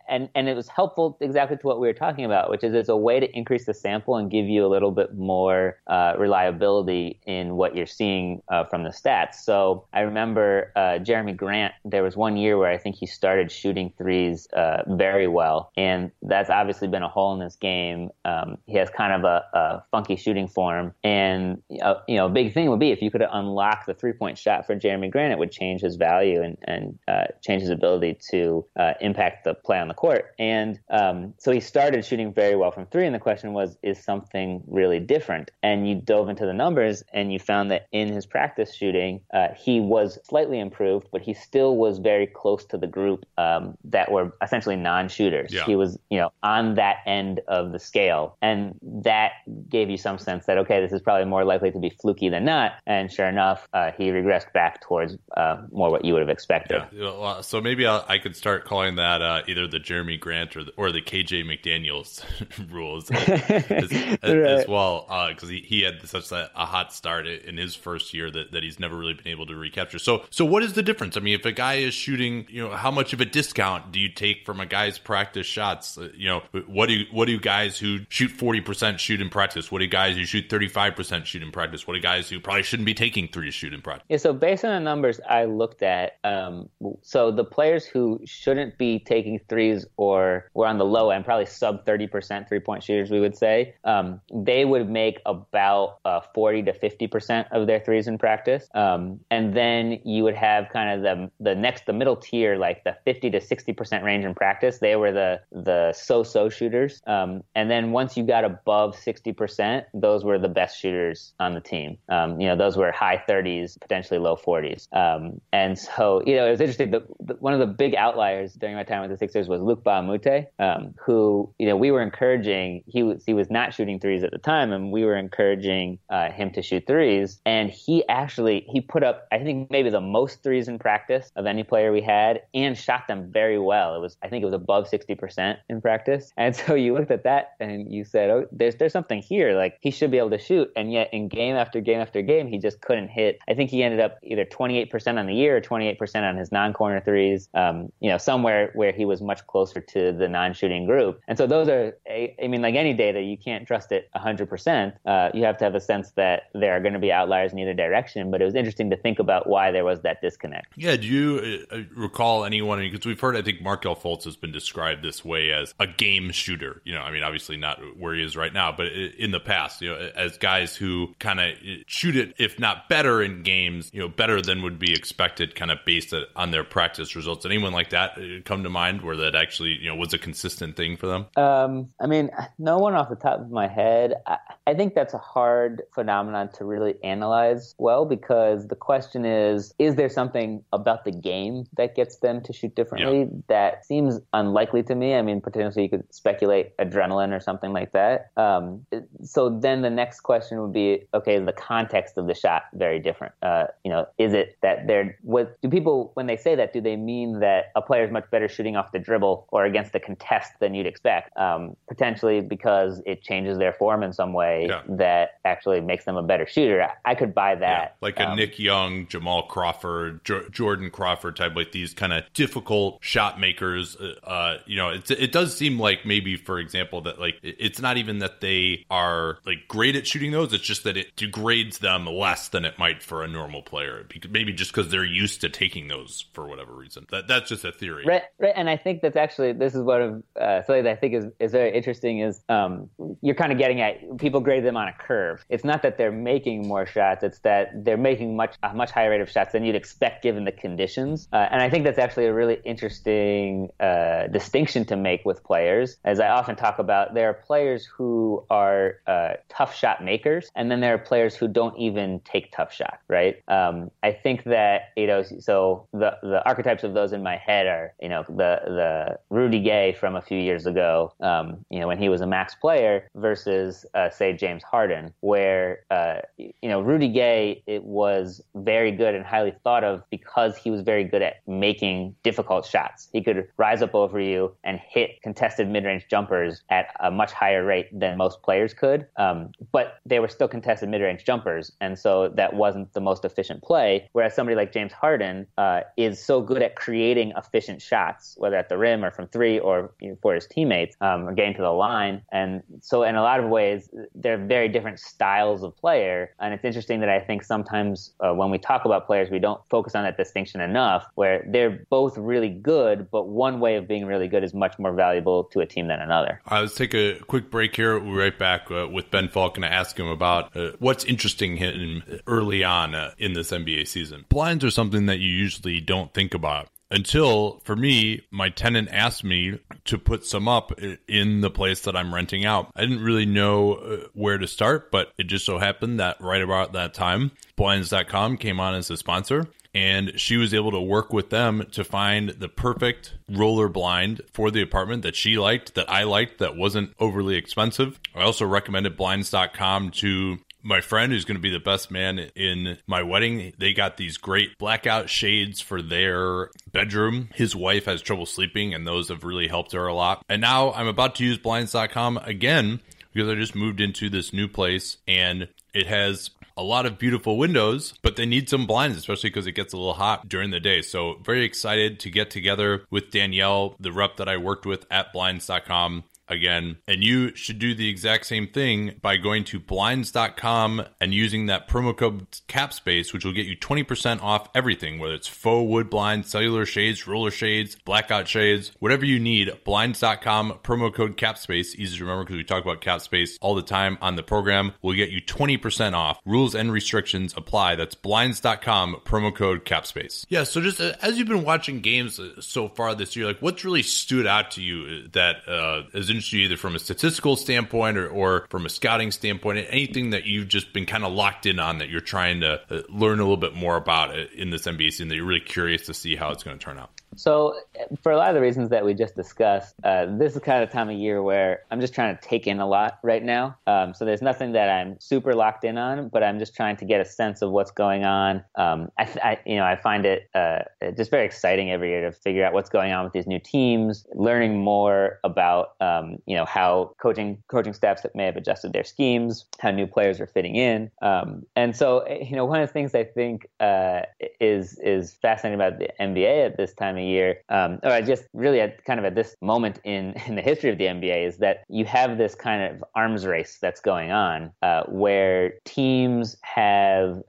and and it was helpful exactly to what we were talking about, which is it's a way to increase the sample and give you a little bit more uh, reliability in what you're seeing uh, from the stats. So I remember uh, Jerami Grant. There was one year where I think he started shooting threes uh, very well, and that's obviously been a hole in his game. Um, he has kind of a, a funky shooting form, and uh, you know, a big thing would be if you could unlock the three point shot for Jerami Grant, it would change his value and and uh, change his ability to impact the play on the court. And um, so he started shooting very well from three, and the question was, is something really different? And you dove into the numbers, and you found that in his practice shooting, uh, he was slightly improved, but he still was very close to the group um, that were essentially non-shooters. Yeah. He was, you know, on that end of the scale, and that gave you some sense that okay, this is probably more likely to be fluky than not. And sure enough, uh, he regressed back towards uh, more what you would have expected. Yeah. So maybe I'll, i could start calling that uh, either the Jerami Grant or the, or the KJ McDaniels *laughs* rules as, *laughs* right. as well, because uh, he, he had such a, a, hot start in his first year that, that he's never really been able to recapture. So so what is the difference? I mean, if a guy is shooting, you know, how much of a discount do you take from a guy's practice shots? Uh, you know, what do you, what do guys who shoot forty percent shoot in practice? What do you guys who shoot thirty five percent shoot in practice? What do guys who probably shouldn't be taking three shoot in practice? Yeah. So based on the numbers I looked at, um, so the players who shouldn't be taking threes or were on the low end, probably sub thirty percent three point shooters, we would say, um, they would make about uh, 40 to 50 percent of their threes in practice, um, and then you would have kind of the the next the middle tier, like the 50 to 60 percent range in practice. They were the the so-so shooters, um, and then once you got above 60 percent, those were the best shooters on the team. Um, you know, those were high 30s, potentially low 40s, um, and so you know it was interesting. The, the, one of the big outliers during my time with the Sixers was Luke a um, who you know we were encouraging. He was he was not shooting threes at the time, and we were encouraging uh, him to shoot threes. And he actually he put up I think maybe the most threes in practice of any player we had, and shot them very well. It was I think it was above sixty percent in practice. *laughs* And so you looked at that and you said, oh, there's there's something here. Like he should be able to shoot. And yet in game after game after game, he just couldn't hit. I think he ended up either 28% on the year or 28% on his non-corner threes. Um, you know, somewhere where he was much closer to the non-shooting group. And so those are, I mean, like any data, you can't trust it 100%. Uh, you have to have a sense that there are going to be outliers in either direction. But it was interesting to think about why there was that disconnect. Yeah. Do you uh, recall anyone? Because we've heard, I think Markelle Fultz has been described this way as a game shooter. You know, I mean, obviously not where he is right now, but in the past, you know, as guys who kind of shoot it, if not better in games, you know, better than would be expected, kind of based on their practice results. Anyone like that uh, come to mind where that actually, you know, was a consistent thing for them? Um, I mean, no one off the top of my head. I, I think that's a hard phenomenon to really analyze well because the question is, is there something about the game that gets them to shoot differently? Yeah. That seems unlikely to me. I mean, potentially you could speculate adrenaline or something like that. Um, so then the next question would be, okay, is the context of the shot very different. Uh, you know, is it that they're what do people when they say that do they mean that a player is much better shooting off the dribble or against the contest than you'd expect? Um, potentially because it changes their form in some way yeah. that actually makes them a better shooter. I, I could buy that. Yeah. Like a um, Nick Young, Jamal Crawford, jo- Jordan Crawford type, like these kind of difficult shot makers. Uh, uh you know, it does seem like maybe, for example, that like it's not even that they are like great at shooting those. It's just that it degrades them less than it might for a normal player. Maybe just because they're used to taking those for whatever reason. That that's just a theory. Right, right. And I think that's actually this is one of uh, something that I think is, is very interesting. Is um, you're kind of getting at people grade them on a curve. It's not that they're making more shots. It's that they're making much a much higher rate of shots than you'd expect given the conditions. Uh, and I think that's actually a really interesting uh, distinction to make with players. As I often talk about, there are players who are uh, tough shot makers, and then there are players who don't even take tough shots. Right? Um, I think that you know, so the the archetypes of those in my head are you know the the Rudy Gay from a few years ago, um, you know when he was a max player versus uh, say James Harden, where uh, you know Rudy Gay it was very good and highly thought of because he was very good at making difficult shots. He could rise up over you and hit contested mid-range jumpers at a much higher rate than most players could. Um, but they were still contested mid-range jumpers, and so that wasn't the most efficient play. Whereas somebody like James Harden uh, is so good at creating efficient shots, whether at the rim or from three or you know, for his teammates, um, or getting to the line. And so, in a lot of ways, they're very different styles of player. And it's interesting that I think sometimes uh, when we talk about players, we don't focus on that distinction enough, where they're both really good, but one way of being really good is much more valuable to a team than another. All right, let's take a quick break here. We'll be right back uh, with Ben Falk and ask him about uh, what's interesting him early on uh, in this NBA season. Blinds are something that you usually don't think about until for me my tenant asked me to put some up in the place that I'm renting out. I didn't really know uh, where to start, but it just so happened that right about that time blinds.com came on as a sponsor and she was able to work with them to find the perfect roller blind for the apartment that she liked, that I liked, that wasn't overly expensive. I also recommended blinds.com to my friend who's going to be the best man in my wedding. They got these great blackout shades for their bedroom. His wife has trouble sleeping and those have really helped her a lot. And now i'm about to use blinds.com again because i just moved into this new place and it has a lot of beautiful windows, but they need some blinds, especially because it gets a little hot during the day. So, very excited to get together with Danielle, the rep that I worked with at blinds.com, again. And you should do the exact same thing by going to blinds.com and using that promo code CAPSPACE, which will get you 20% off everything, whether it's faux wood blinds, cellular shades, roller shades, blackout shades, whatever you need. Blinds.com, promo code CAPSPACE, easy to remember because we talk about CAPSPACE all the time on the program, will get you 20% off. Rules and restrictions apply. That's blinds.com, promo code CAPSPACE. Yeah, so just uh, as you've been watching games uh, so far this year, like what's really stood out to you that uh, is you either from a statistical standpoint or, or from a scouting standpoint, anything that you've just been kind of locked in on that you're trying to uh, learn a little bit more about in this NBA scene that you're really curious to see how it's going to turn out? So, for a lot of the reasons that we just discussed, uh, this is kind of time of year where I'm just trying to take in a lot right now. Um, so there's nothing that I'm super locked in on, but I'm just trying to get a sense of what's going on. Um, I, I, you know, I find it uh, just very exciting every year to figure out what's going on with these new teams, learning more about, um, you know, how coaching coaching staffs that may have adjusted their schemes, how new players are fitting in, um, and so you know, one of the things I think uh, is is fascinating about the NBA at this time of year, um, or I just really at kind of at this moment in *laughs* in the history of the NBA is that you have this kind of arms race that's going on uh, where teams have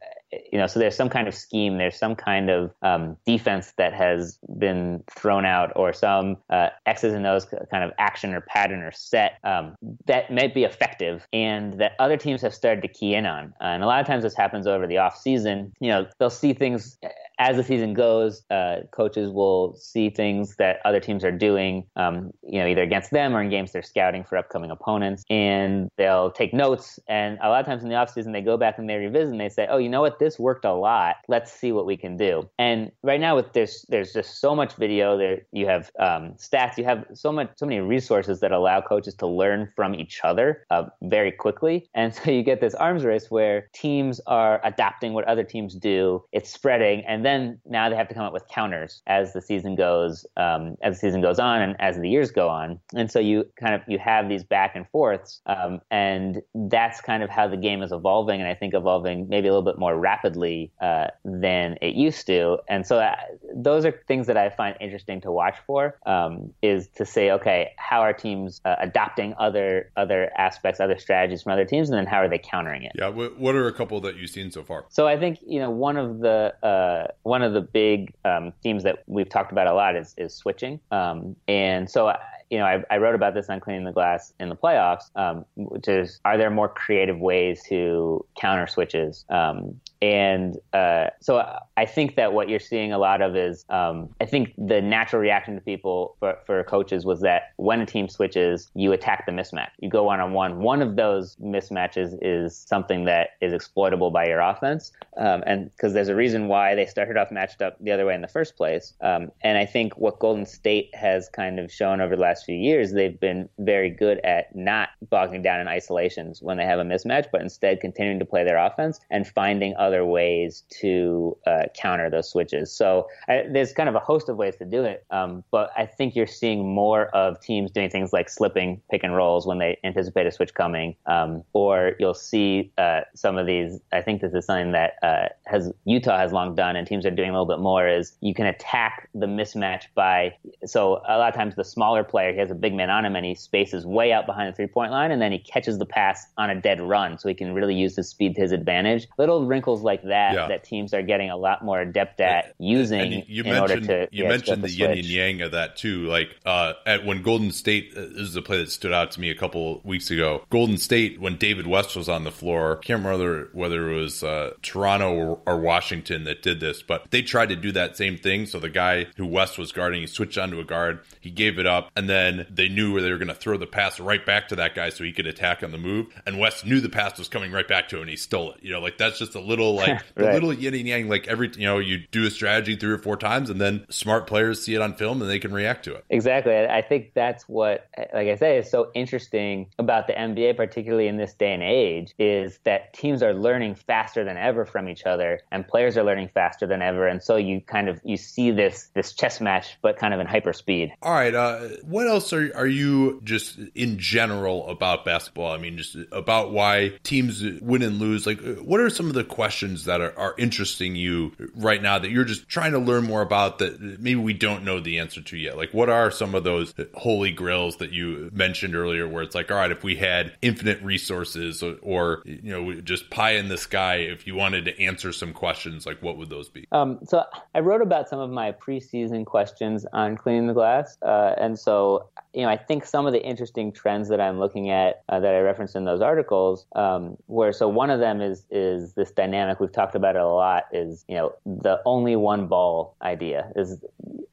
you know, so there's some kind of scheme, there's some kind of um, defense that has been thrown out, or some uh, X's and O's kind of action or pattern or set um, that might be effective, and that other teams have started to key in on. Uh, and a lot of times this happens over the off season. You know, they'll see things as the season goes. Uh, coaches will see things that other teams are doing, um, you know, either against them or in games they're scouting for upcoming opponents, and they'll take notes. And a lot of times in the off season, they go back and they revisit and they say, "Oh, you know what? this worked a lot. Let's see what we can do. And right now, with this, there's just so much video. There, you have um, stats. You have so much, so many resources that allow coaches to learn from each other uh, very quickly. And so you get this arms race where teams are adapting what other teams do. It's spreading, and then now they have to come up with counters as the season goes, um, as the season goes on, and as the years go on. And so you kind of you have these back and forths, um, and that's kind of how the game is evolving. And I think evolving maybe a little bit more rapidly rapidly uh, than it used to. And so uh, those are things that I find interesting to watch for. Um, is to say, okay, how are teams uh, adopting other other aspects, other strategies from other teams, and then how are they countering it? Yeah. What are a couple that you've seen so far? So I think you know one of the uh, one of the big um, themes that we've talked about a lot is is switching. Um, and so you know, I, I, wrote about this on cleaning the glass in the playoffs, um, which is are there more creative ways to counter switches? Um, and uh, so I think that what you're seeing a lot of is um, I think the natural reaction to people for, for coaches was that when a team switches, you attack the mismatch. You go one on one. One of those mismatches is something that is exploitable by your offense, um, and because there's a reason why they started off matched up the other way in the first place. Um, and I think what Golden State has kind of shown over the last few years, they've been very good at not bogging down in isolations when they have a mismatch, but instead continuing to play their offense and finding other other ways to uh, counter those switches. So I, there's kind of a host of ways to do it, um, but I think you're seeing more of teams doing things like slipping pick and rolls when they anticipate a switch coming, um, or you'll see uh, some of these. I think this is something that uh, has Utah has long done, and teams are doing a little bit more. Is you can attack the mismatch by so a lot of times the smaller player he has a big man on him and he spaces way out behind the three point line, and then he catches the pass on a dead run, so he can really use his speed to his advantage. Little wrinkles examples like that yeah. that teams are getting a lot more adept at using and you in order to. You yeah, mentioned the yin and yang of that too. Like uh, at when Golden State, uh, this is a play that stood out to me a couple weeks ago. Golden State, when David West was on the floor, can't remember whether it was uh, Toronto or, or, Washington that did this, but they tried to do that same thing. So the guy who West was guarding, he switched onto a guard, he gave it up, and then they knew where they were going to throw the pass right back to that guy so he could attack on the move. And West knew the pass was coming right back to him, and he stole it. You know, like that's just a little like *laughs* right. a little yin and yang. Like every you know, you do a strategy three or four times, and then smart players see it on film and they can react to it. Exactly. I think that's what, like I say, is so interesting about the NBA, particularly in this day and age, is that teams are learning faster than ever from each other, and players are learning faster than ever, and so you kind of you see this this chess match, but kind of in hyper speed. All right. Uh, what else are are you just in general about basketball? I mean, just about why teams win and lose. Like, what are some of the questions that are, are interesting you right now that you're just trying to learn more about that maybe we don't know the answer to yet? Like, what are some of those holy grails that you mentioned earlier where it's like, all right, if we had infinite resources or, or you know, just pie in the sky, if you wanted to answer some questions, like what would those be? Um, so I wrote about some of my preseason questions on cleaning the glass. Uh, and so, you know, I think some of the interesting trends that I'm looking at uh, that I referenced in those articles, um, where so one of them is is this dynamic we've talked about it a lot is you know the only one ball idea is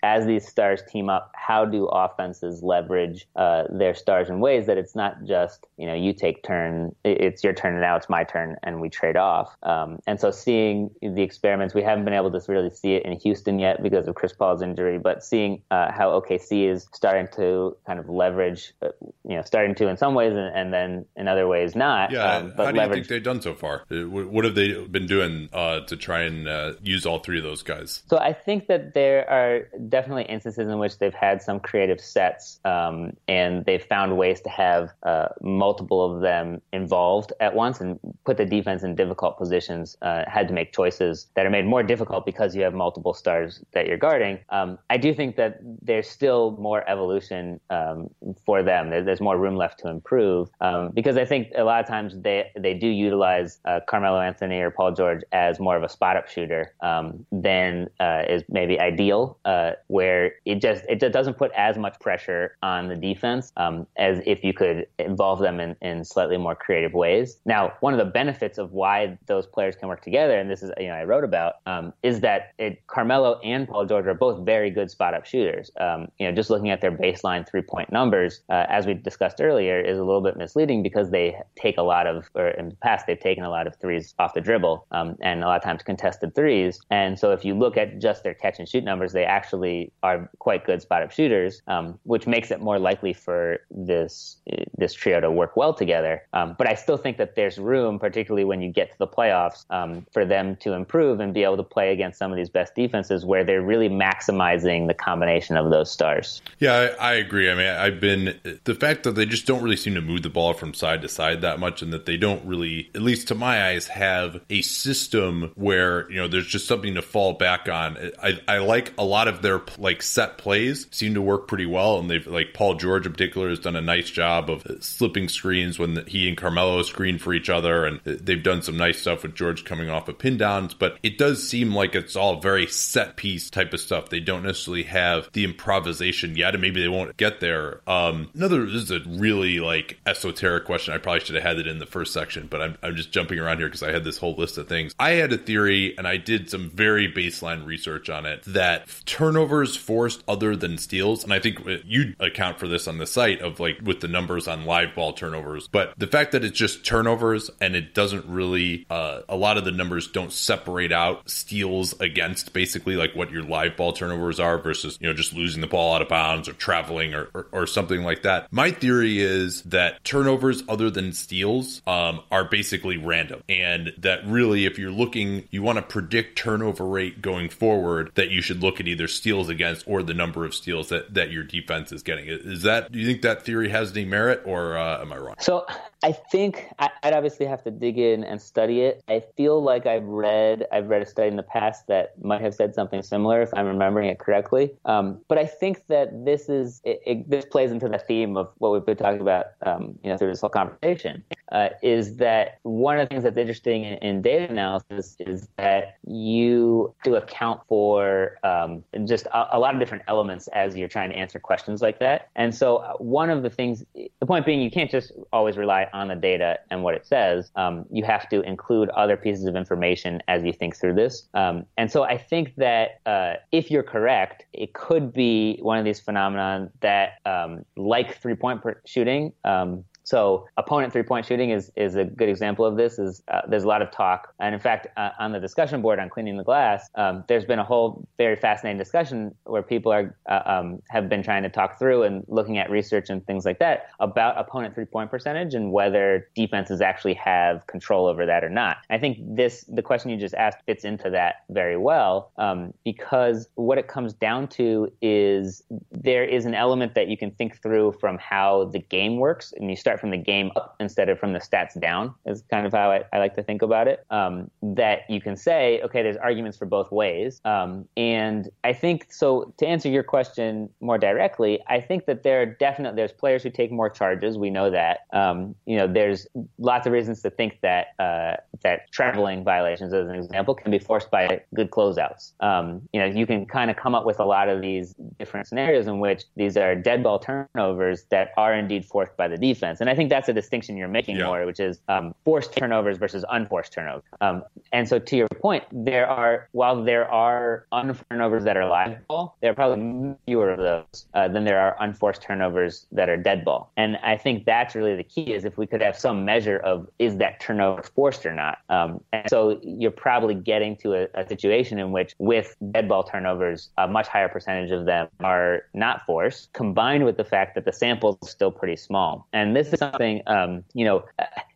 as these stars team up, how do offenses leverage uh, their stars in ways that it's not just you know you take turn, it's your turn and now it's my turn and we trade off. Um, and so seeing the experiments, we haven't been able to really see it in Houston yet because of Chris Paul's injury, but seeing uh, how OKC is starting to kind of leverage, uh, you know, starting to in some ways and, and then in other ways not. Yeah, um, how do leverage... you think they've done so far? Uh, what have they been doing uh, to try and uh, use all three of those guys? So I think that there are definitely instances in which they've had some creative sets um, and they've found ways to have uh, multiple of them involved at once and put the defense in difficult positions. had to make choices that are made more difficult because you have multiple stars that you're guarding. Um, I do think that there's still more evolution um, for them. There's more room left to improve um, because I think a lot of times they they do utilize uh, Carmelo Anthony or Paul George as more of a spot up shooter um, than uh, is maybe ideal, uh, where it just it just doesn't put as much pressure on the defense um, as if you could involve them in, in slightly more creative ways. Now, one of the benefits of why those players can work together, and this is you know I wrote about, um, is that it, Carmelo and Paul George are both very good spot up shooters. Um, you know, just looking at their baseline three point numbers, uh, as we discussed earlier, is a little bit misleading because they take a lot of, or in the past they've taken a lot of threes off the dribble, um, and a lot of times contested threes. And so if you look at just their catch and shoot numbers, they actually are quite good spot up shooters, um, which makes it more likely for this this trio to work well together. Um, but I still think that there's room, particularly when you get to the playoffs, um, for them to improve and be able to play against some of these best defenses where they're really maximizing the combination of those stars. Yeah, I, I agree. I mean, I've been the fact that they just don't really seem to move the ball from side to side that much, and that they don't really, at least to my eyes, have a system where you know there's just something to fall back on. I, I like a lot of their like set plays seem to work pretty well, and they've like Paul George in particular has done a nice job of slipping screens when he and Carmelo screen for each other, and they've done some nice stuff with George coming off of pin downs. But it does seem like it's all very set piece type of stuff. They don't necessarily have the improvisation yet, and maybe they won't get there. Um, another this is a really like esoteric question. I probably should have had it in the first section, but I'm, I'm just jumping around here because I had this whole list of things. I had a theory, and I did some very baseline research on it that turnovers forced other than steals, and I think you account for this on the site of like with the numbers on live ball turnovers, but the fact that it's just turnovers and it doesn't really, uh, a lot of the numbers don't separate out steals against basically like what your live ball turnovers are versus, you know, just losing the ball out of bounds or traveling or, or something like that. My theory is that turnovers other than steals um, are basically random. And that really, if you're looking, you want to predict turnover rate going forward, that you should look at either steals against or the number of steals that, that your defense is getting. Is that, do you think that theory has any merit or uh, am I wrong? So I think I, would obviously have to dig in and study it. I feel like I've read I've read a study in the past that might have said something similar, if I'm remembering it correctly. Um, but I think that this is it, it, this plays into the theme of what we've been talking about, um, you know, through this whole conversation. Uh, is that one of the things that's interesting in, in data analysis is that you do account for um, just a, a lot of different elements as you're trying to answer questions like that. And so uh, one of the things, the point being, you can't just always rely on the data and what it says. Um, you have to include other pieces of information as you think through this. Um, and so I think that uh, if you're correct, it could be one of these phenomena that, um, like three point shooting, um, so opponent three point shooting is is a good example of this. Is uh, there's a lot of talk, and in fact, uh, on the discussion board on cleaning the glass, um, there's been a whole very fascinating discussion where people are uh, um, have been trying to talk through and looking at research and things like that about opponent three point percentage and whether defenses actually have control over that or not. I think this the question you just asked fits into that very well um, because what it comes down to is there is an element that you can think through from how the game works, and you start from the game up instead of from the stats down is kind of how I, I like to think about it. Um, that you can say, okay, there's arguments for both ways. Um, and I think so to answer your question more directly, I think that there are definitely there's players who take more charges. We know that. Um, you know, there's lots of reasons to think that uh, that traveling violations, as an example, can be forced by good closeouts. Um, you know, you can kind of come up with a lot of these different scenarios in which these are dead ball turnovers that are indeed forced by the defense. And I think that's a distinction you're making yeah. more, which is um, forced turnovers versus unforced turnovers. Um, and so, to your point, there are while there are unforced turnovers that are live ball, there are probably fewer of those uh, than there are unforced turnovers that are dead ball. And I think that's really the key is if we could have some measure of is that turnover forced or not. Um, and so you're probably getting to a, a, situation in which with dead ball turnovers, a much higher percentage of them are not forced, combined with the fact that the sample is still pretty small. And this is something, um, you know,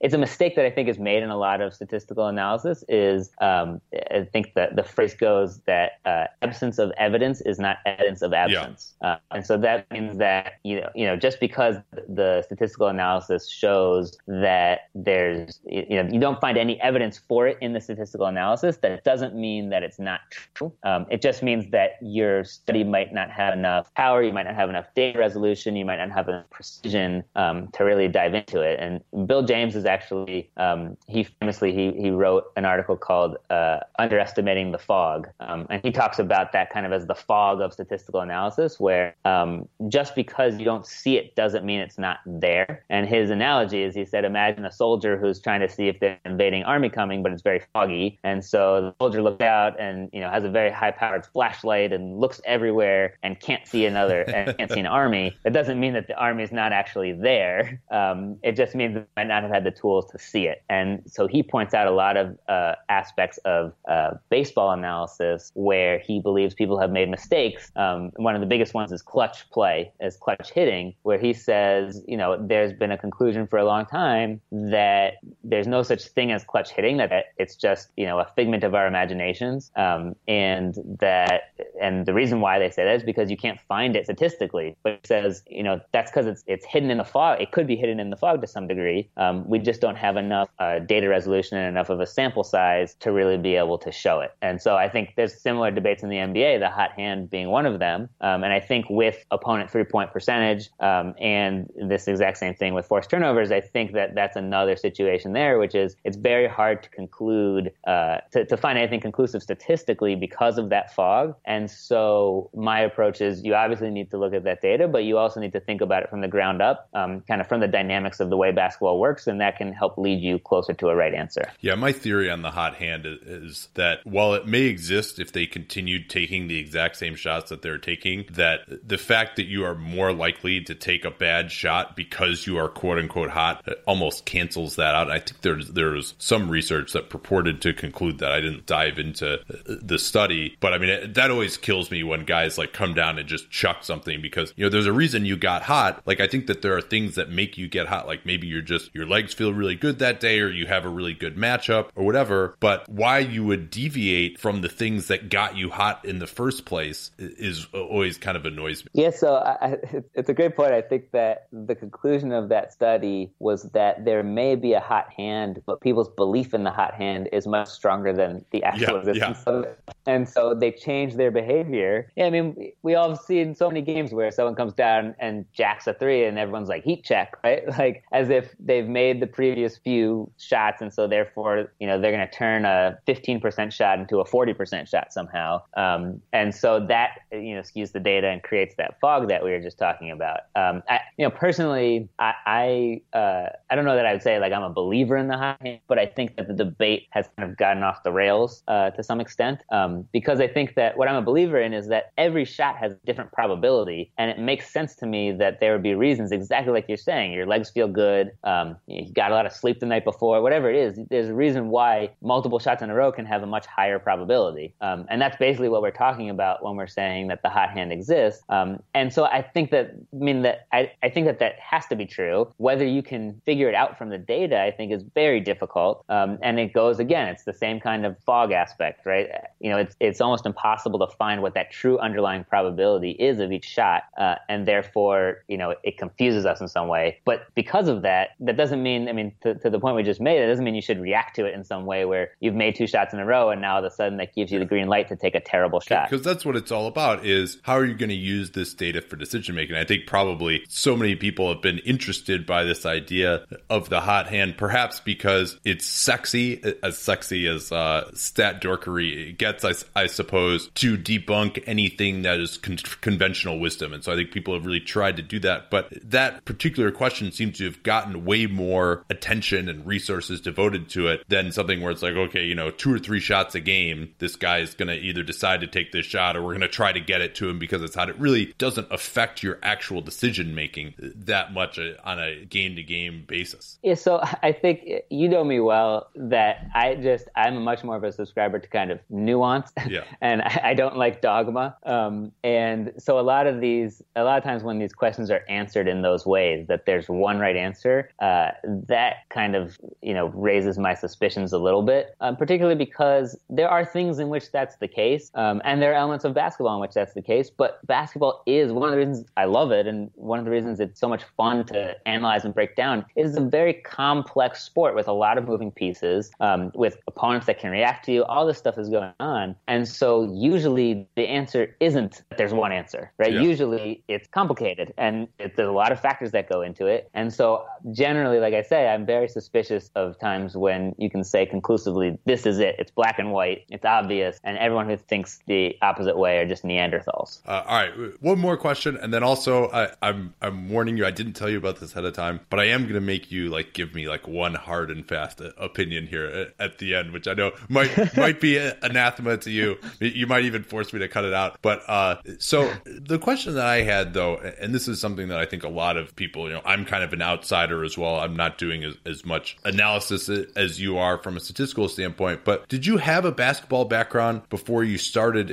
it's a mistake that I think is made in a lot of statistical analysis is um, I think that the phrase goes that uh, absence of evidence is not evidence of absence. Yeah. Uh, and so that means that, you know, you know, just because the statistical analysis shows that there's, you know, you don't find any evidence for it in the statistical analysis, that doesn't mean that it's not true. Um, it just means that your study might not have enough power, you might not have enough data resolution, you might not have enough precision um, to really dive into it. And Bill James is actually, um, he famously, he, he wrote an article called uh, Underestimating the Fog. Um, and he talks about that kind of as the fog of statistical analysis, where um, just because you don't see it doesn't mean it's not there. And his analogy is he said, imagine a soldier who's trying to see if the invading army coming, but it's very foggy. And so the soldier looks out and, you know, has a very high powered flashlight and looks everywhere and can't see another, and can't see an army. That doesn't mean that the army is not actually there. Um, it just means they might not have had the tools to see it. And so he points out a lot of uh, aspects of uh, baseball analysis where he believes people have made mistakes. Um, one of the biggest ones is clutch play, is clutch hitting, where he says, you know, there's been a conclusion for a long time that there's no such thing as clutch hitting, that it's just, you know, a figment of our imaginations. Um, and that, and the reason why they say that is because you can't find it statistically. But it says, you know, that's because it's, it's hidden in the fog. It could be hidden in the fog to some degree. Um, we just don't have enough uh, data resolution and enough of a sample size to really be able to show it. And so I think there's similar debates in the NBA, the hot hand being one of them. Um, and I think with opponent three point percentage um, and this exact same thing with forced turnovers, I think that that's another situation there, which is it's very hard to conclude, uh, to, to find anything conclusive statistically because of that fog. And so my approach is you obviously need to look at that data, but you also need to think about it from the ground up, um, kind of from the dynamics of the way basketball works, and that can help lead you closer to a right answer. Yeah, my theory on the hot hand is that while it may exist if they continued taking the exact same shots that they're taking, that the fact that you are more likely to take a bad shot because you are quote unquote hot uh, almost cancels that out. I think there's there's some research that purported to conclude that. I didn't dive into uh, the study, but I mean that always kills me when guys like come down and just chuck something because you know there's a reason you got hot. Like I think that there are things that make you get hot. Like maybe you're just your legs feel really good that day, or you have a really good matchup, or whatever. But why you would deviate from the things that got you hot in the first place is always kind of annoys me. Yeah, so I, it's a great point. I think that the conclusion of that study was that there may be a hot hand, but people's belief in the hot hand is much stronger than the actual yeah, existence yeah. of it. And so they change their behavior. Yeah, I mean, we all have seen so many games where someone comes down and jacks a three, and everyone's like heat check, right? *laughs* Like as if they've made the previous few shots, and so therefore, you know, they're going to turn a 15% shot into a 40% shot somehow. Um, and so that you know skews the data and creates that fog that we were just talking about. Um, I, you know, personally, I I, uh, I don't know that I would say like I'm a believer in the hot hand, but I think that the debate has kind of gotten off the rails uh, to some extent um, because I think that what I'm a believer in is that every shot has different probability, and it makes sense to me that there would be reasons exactly like you're saying. Your legs feel good, um, you got a lot of sleep the night before, whatever it is. There's a reason why multiple shots in a row can have a much higher probability, um, and that's basically what we're talking about when we're saying that the hot hand exists. Um, and so I think that I mean that I, I think that that has to be true. Whether you can figure it out from the data, I think is very difficult. Um, and it goes again, it's the same kind of fog aspect, right? You know, it's it's almost impossible to find what that true underlying probability is of each shot, uh, and therefore, you know, it confuses us in some way. But because of that, that doesn't mean, I mean, to, to the point we just made, it doesn't mean you should react to it in some way where you've made two shots in a row and now all of a sudden that gives you the green light to take a terrible shot. Because that's what it's all about is how are you going to use this data for decision making? I think probably so many people have been interested by this idea of the hot hand, perhaps because it's sexy, as sexy as uh, stat dorkery gets, I, I, suppose, to debunk anything that is con- conventional wisdom. And so I think people have really tried to do that. But that particular question seems to have gotten way more attention and resources devoted to it than something where it's like, okay, you know, two or three shots a game, this guy is going to either decide to take this shot or we're going to try to get it to him because it's hot. It really doesn't affect your actual decision making that much uh, on a game to game basis. Yeah, so I think you know me well that I just, I'm much more of a subscriber to kind of nuance. Yeah. *laughs* and I, I, don't like dogma. Um, and so a lot of these, a lot of times when these questions are answered in those ways, that there's one right answer, uh, that kind of, you know, raises my suspicions a little bit, um, particularly because there are things in which that's the case. Um, and there are elements of basketball in which that's the case. But basketball is one of the reasons I love it. And one of the reasons it's so much fun to analyze and break down It is a very complex sport with a lot of moving pieces, um, with opponents that can react to you. All this stuff is going on. And so usually the answer isn't that there's one answer, right? Yeah. Usually it's complicated and it, there's a lot of factors that go into it. And so generally, like I say, I'm very suspicious of times when you can say conclusively, this is it. It's black and white. It's obvious. And everyone who thinks the opposite way are just Neanderthals. Uh, all right. One more question. And then also, I, I'm, I'm warning you, I didn't tell you about this ahead of time, but I am going to make you like give me like one hard and fast opinion here at, the end, which I know might, *laughs* might be anathema to you. You might even force me to cut it out. But uh, so the question that I had though, and this is something that I think a lot of people, you know, I'm kind of an outsider as well. I'm not doing as, as much analysis as you are from a statistical standpoint, but did you have a basketball background before you started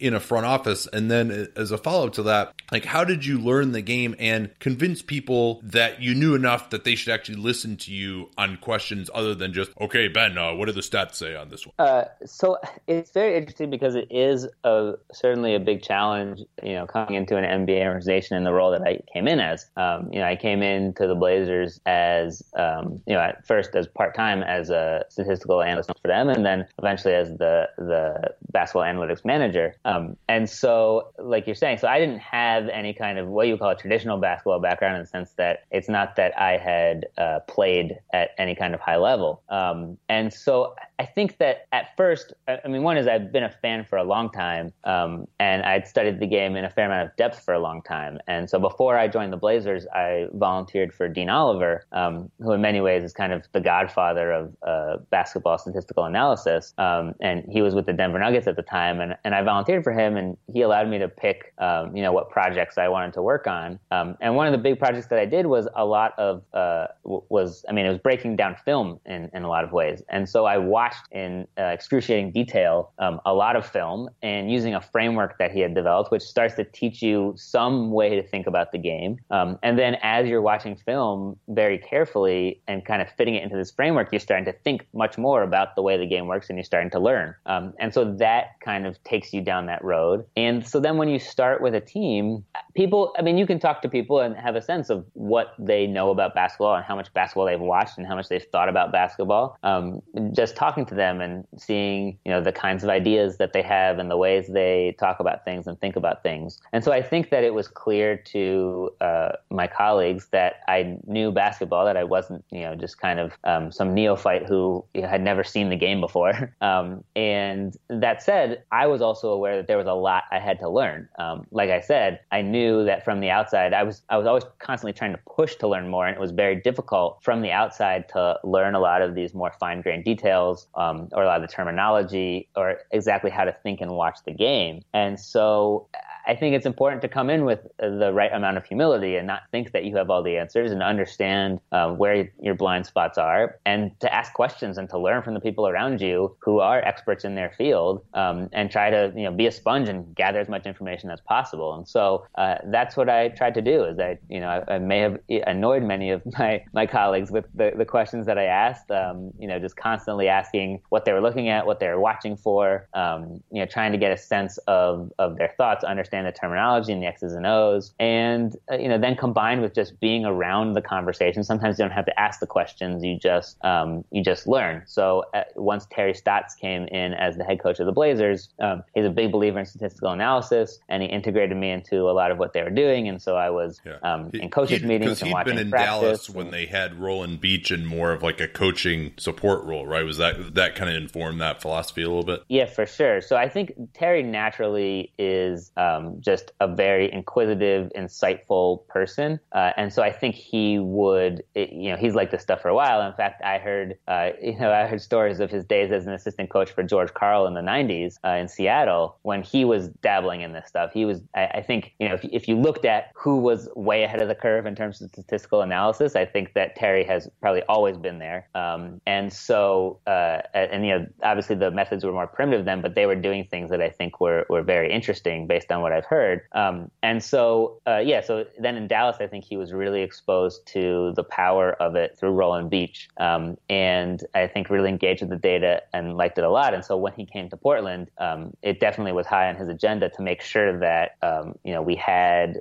in a front office? And then as a follow up to that, like how did you learn the game and convince people that you knew enough that they should actually listen to you on questions other than just, okay, Ben, uh, what do the stats say on this one? Uh, so it's very interesting because it is a, certainly a big challenge, you know, coming into an NBA organization in the role that I came in as. Um, you know, I came into the Blazers as, um, you know, at first as part time as a statistical analyst for them, and then eventually as the the basketball analytics manager. Um, and so, like you're saying, so I didn't have any kind of what you call a traditional basketball background in the sense that it's not that I had uh, played at any kind of high level. Um, and so I think that at first, I mean, one is I've been a fan for a long time, um, and I'd studied the game in a fair amount of depth for a long time. And so before I joined the Blazers, I volunteered for Dean Oliver, um, who in many ways is kind of the godfather of uh, basketball statistical analysis. Um, and he was with the Denver Nuggets at the time, and, and I volunteered for him, and he allowed me to pick, um, you know, what projects I wanted to work on. Um, and one of the big projects that I did was a lot of uh, was, I mean, it was breaking down film in, in a lot of ways. And so I watched in uh, excruciating detail um, a lot of film and using a framework that he had developed, which starts to teach you some way to think about the game. Um, and then as you're watching film very carefully and kind of fitting it into this framework, you're starting to think much more about the way the game works and you're starting to learn. Um, and so that kind of takes you down that road. And so then when you start with a team, people, I mean, you can talk to people and have a sense of what they know about basketball and how much basketball they've watched and how much they've thought about basketball. Um, just talking to them and seeing, you know, the kinds of ideas that they have and the ways they talk about things and think about things. And so I think that it was clear to uh, my colleagues that I knew basketball, that I wasn't, you know, just kind of um, some neophyte who had never seen the game before. *laughs* Um, and that said, I was also aware that there was a lot I had to learn. Um, like I said, I knew that from the outside, I was I was always constantly trying to push to learn more, and it was very difficult from the outside to learn a lot of these more fine grained details um, or a lot of the terminology or exactly how to think and watch the game. And so I think it's important to come in with the right amount of humility and not think that you have all the answers and understand uh, where your blind spots are and to ask questions and to learn from the people around you who are experts in their field um, and try to you know be a sponge and gather as much information as possible. And so uh, that's what I tried to do. Is I you know I, I, may have annoyed many of *laughs* my my colleagues with the, the questions that I asked. Um, you know, just constantly asking what they were looking at, what they were watching for. Um, you know, trying to get a sense of of their thoughts, understand the terminology and the X's and O's, and uh, you know then combined with just being around the conversation. Sometimes you don't have to ask the questions; you just um, you just learn. So uh, once Terry Stotts came in as the head coach of the Blazers, um, he's a big believer in statistical analysis, and he integrated me into a lot of what they were doing. And so I was yeah. um, in coaches meetings and watching been in Dallas when they had Roland Beech in more of like a coaching support role, right? Was that that kind of informed that philosophy a little bit? Yeah, for sure. So I think Terry naturally is um, just a very inquisitive, insightful person, uh, and so I think he would, you know, he's like this stuff for a while. In fact, I heard, uh, *laughs* you know, I heard stories of his days as an assistant coach for George Karl in the '90s uh, in Seattle when he was dabbling in this stuff. He was, I, I think, you know, if, if you looked at who was way ahead of the curve in terms of statistical analysis, I think that Terry has probably always been there. Um, and so, uh, and you know, obviously the methods were more primitive then, but they were doing things that I think were were very interesting based on what I've heard. Um, and so, uh, yeah, so then in Dallas, I think he was really exposed to the power of it through Roland Beech, um, and I think really engaged with the data and liked it a lot. And so when he came to Portland, um, it definitely was high on his agenda to make sure that um, you know we had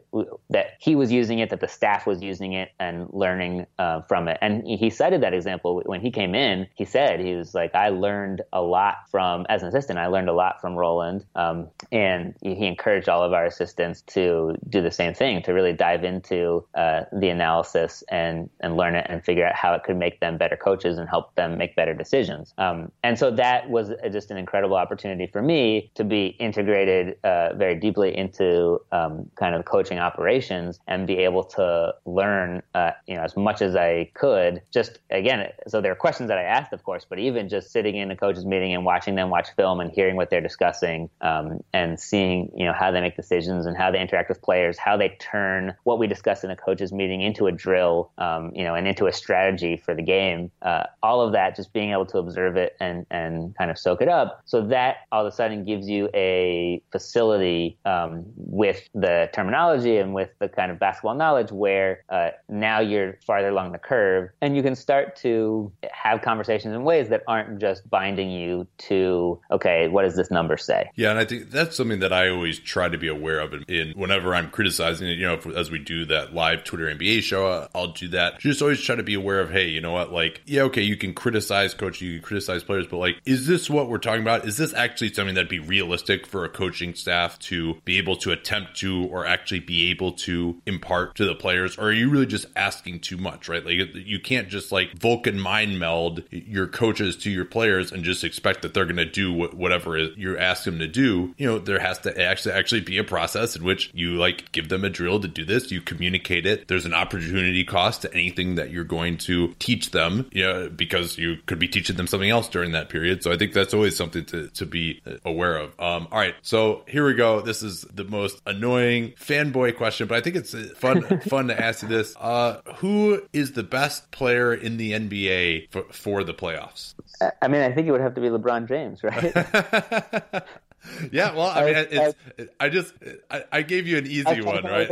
that he was using it, that the staff was using it, and learning uh, from it. And he cited that example when he came in. He said he was like, I learned a lot from as an assistant. I learned a lot from Roland, um, and he encouraged all of our assistants to do the same thing, to really dive into uh, the analysis and and learn it and figure out how it could make them better coaches and help them make better decisions. Um, and so that was just an incredible opportunity for me to be integrated uh, very deeply into um, kind of coaching operations and be able to learn, uh, you know, as much as I could. Just again, so there are questions that I asked, of course, but even just sitting in a coach's meeting and watching them watch film and hearing what they're discussing um, and seeing, you know, how they make decisions and how they interact with players, how they turn what we discuss in a coach's meeting into a drill, um, you know, and into a strategy for the game. Uh, all of that, just being able to observe it and and kind of soak it up. So that all of a sudden gives you a facility um, with the terminology and with the kind of basketball knowledge where uh, now you're farther along the curve and you can start to have conversations in ways that aren't just binding you to okay what does this number say? Yeah and i think that's something that i always try to be aware of in, in whenever i'm criticizing it. You know if, as we do that live twitter nba show uh, i'll do that. Just always try to be aware of hey you know what? Like yeah okay you can criticize coach you can criticize players but like is this what we're talking about? Is this actually something that'd be realistic for a coaching staff to be able to attempt to or actually be able to impart to the players or are you really just asking too much right? Like you can't just like vulcan mind meld your coaches to your players and just expect that they're going to do whatever you ask them to do. You know there has to actually actually be a process in which you like give them a drill to do this. You communicate it. There's an opportunity cost to anything that you're going to teach them you know because you could be teaching them something else during that period. So i think that's always something to, to be aware of. Um, all right. So here we go. This is the most annoying fanboy question but i think it's fun *laughs* fun to ask you this uh, who is the best player in the nba for, for the playoffs I mean, I think it would have to be LeBron James, right? *laughs* *laughs* *laughs* yeah, well, I mean, it's, I just I, I gave you an easy one, right?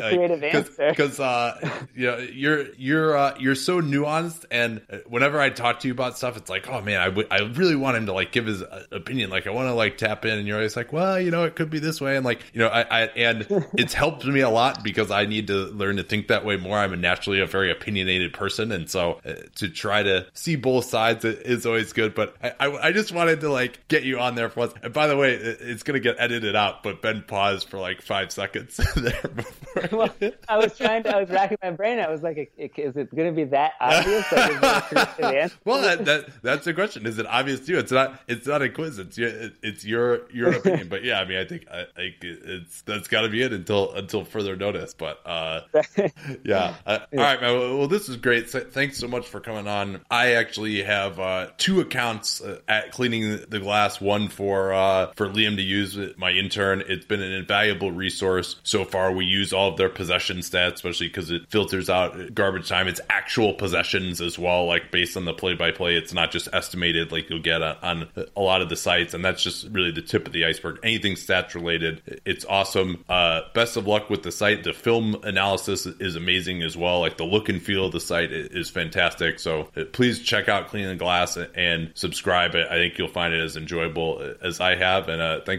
Because uh, you know you're you're uh, you're so nuanced, and whenever I talk to you about stuff, it's like, oh man, I, w- I really want him to like give his uh, opinion. Like, I want to like tap in, and you're always like, well, you know, it could be this way, and like, you know, I, I and *laughs* it's helped me a lot because I need to learn to think that way more. I'm a naturally a very opinionated person, and so uh, to try to see both sides is always good. But I, I, I just wanted to like get you on there for once. And by the way, it, it's gonna get edited out, but Ben paused for like five seconds *laughs* there before. *laughs* Well, I was trying to, I was racking my brain. I was like, is it gonna be that *laughs* obvious? well, that, that, that's the question. Is it obvious to you? It's not. It's not a quiz. It's your. It's your your opinion. But yeah, I mean, I think I, I it's that's got to be it until until further notice. But uh, yeah. Uh, all right, man. Well, this is great. So, thanks so much for coming on. I actually have uh, two accounts uh, at cleaning the glass. One for uh, for Liam to use my intern. It's been an invaluable resource so far. We use all of their possession stats, especially because it filters out garbage time. It's actual possessions as well, like based on the play by play. It's not just estimated like you'll get on, on a lot of the sites. And that's just really the tip of the iceberg. Anything stats related, it's awesome. Uh, best of luck with the site. The film analysis is amazing as well. Like the look and feel of the site is fantastic. So uh, please check out Cleaning the Glass and subscribe. I think you'll find it as enjoyable as I have. And uh, thanks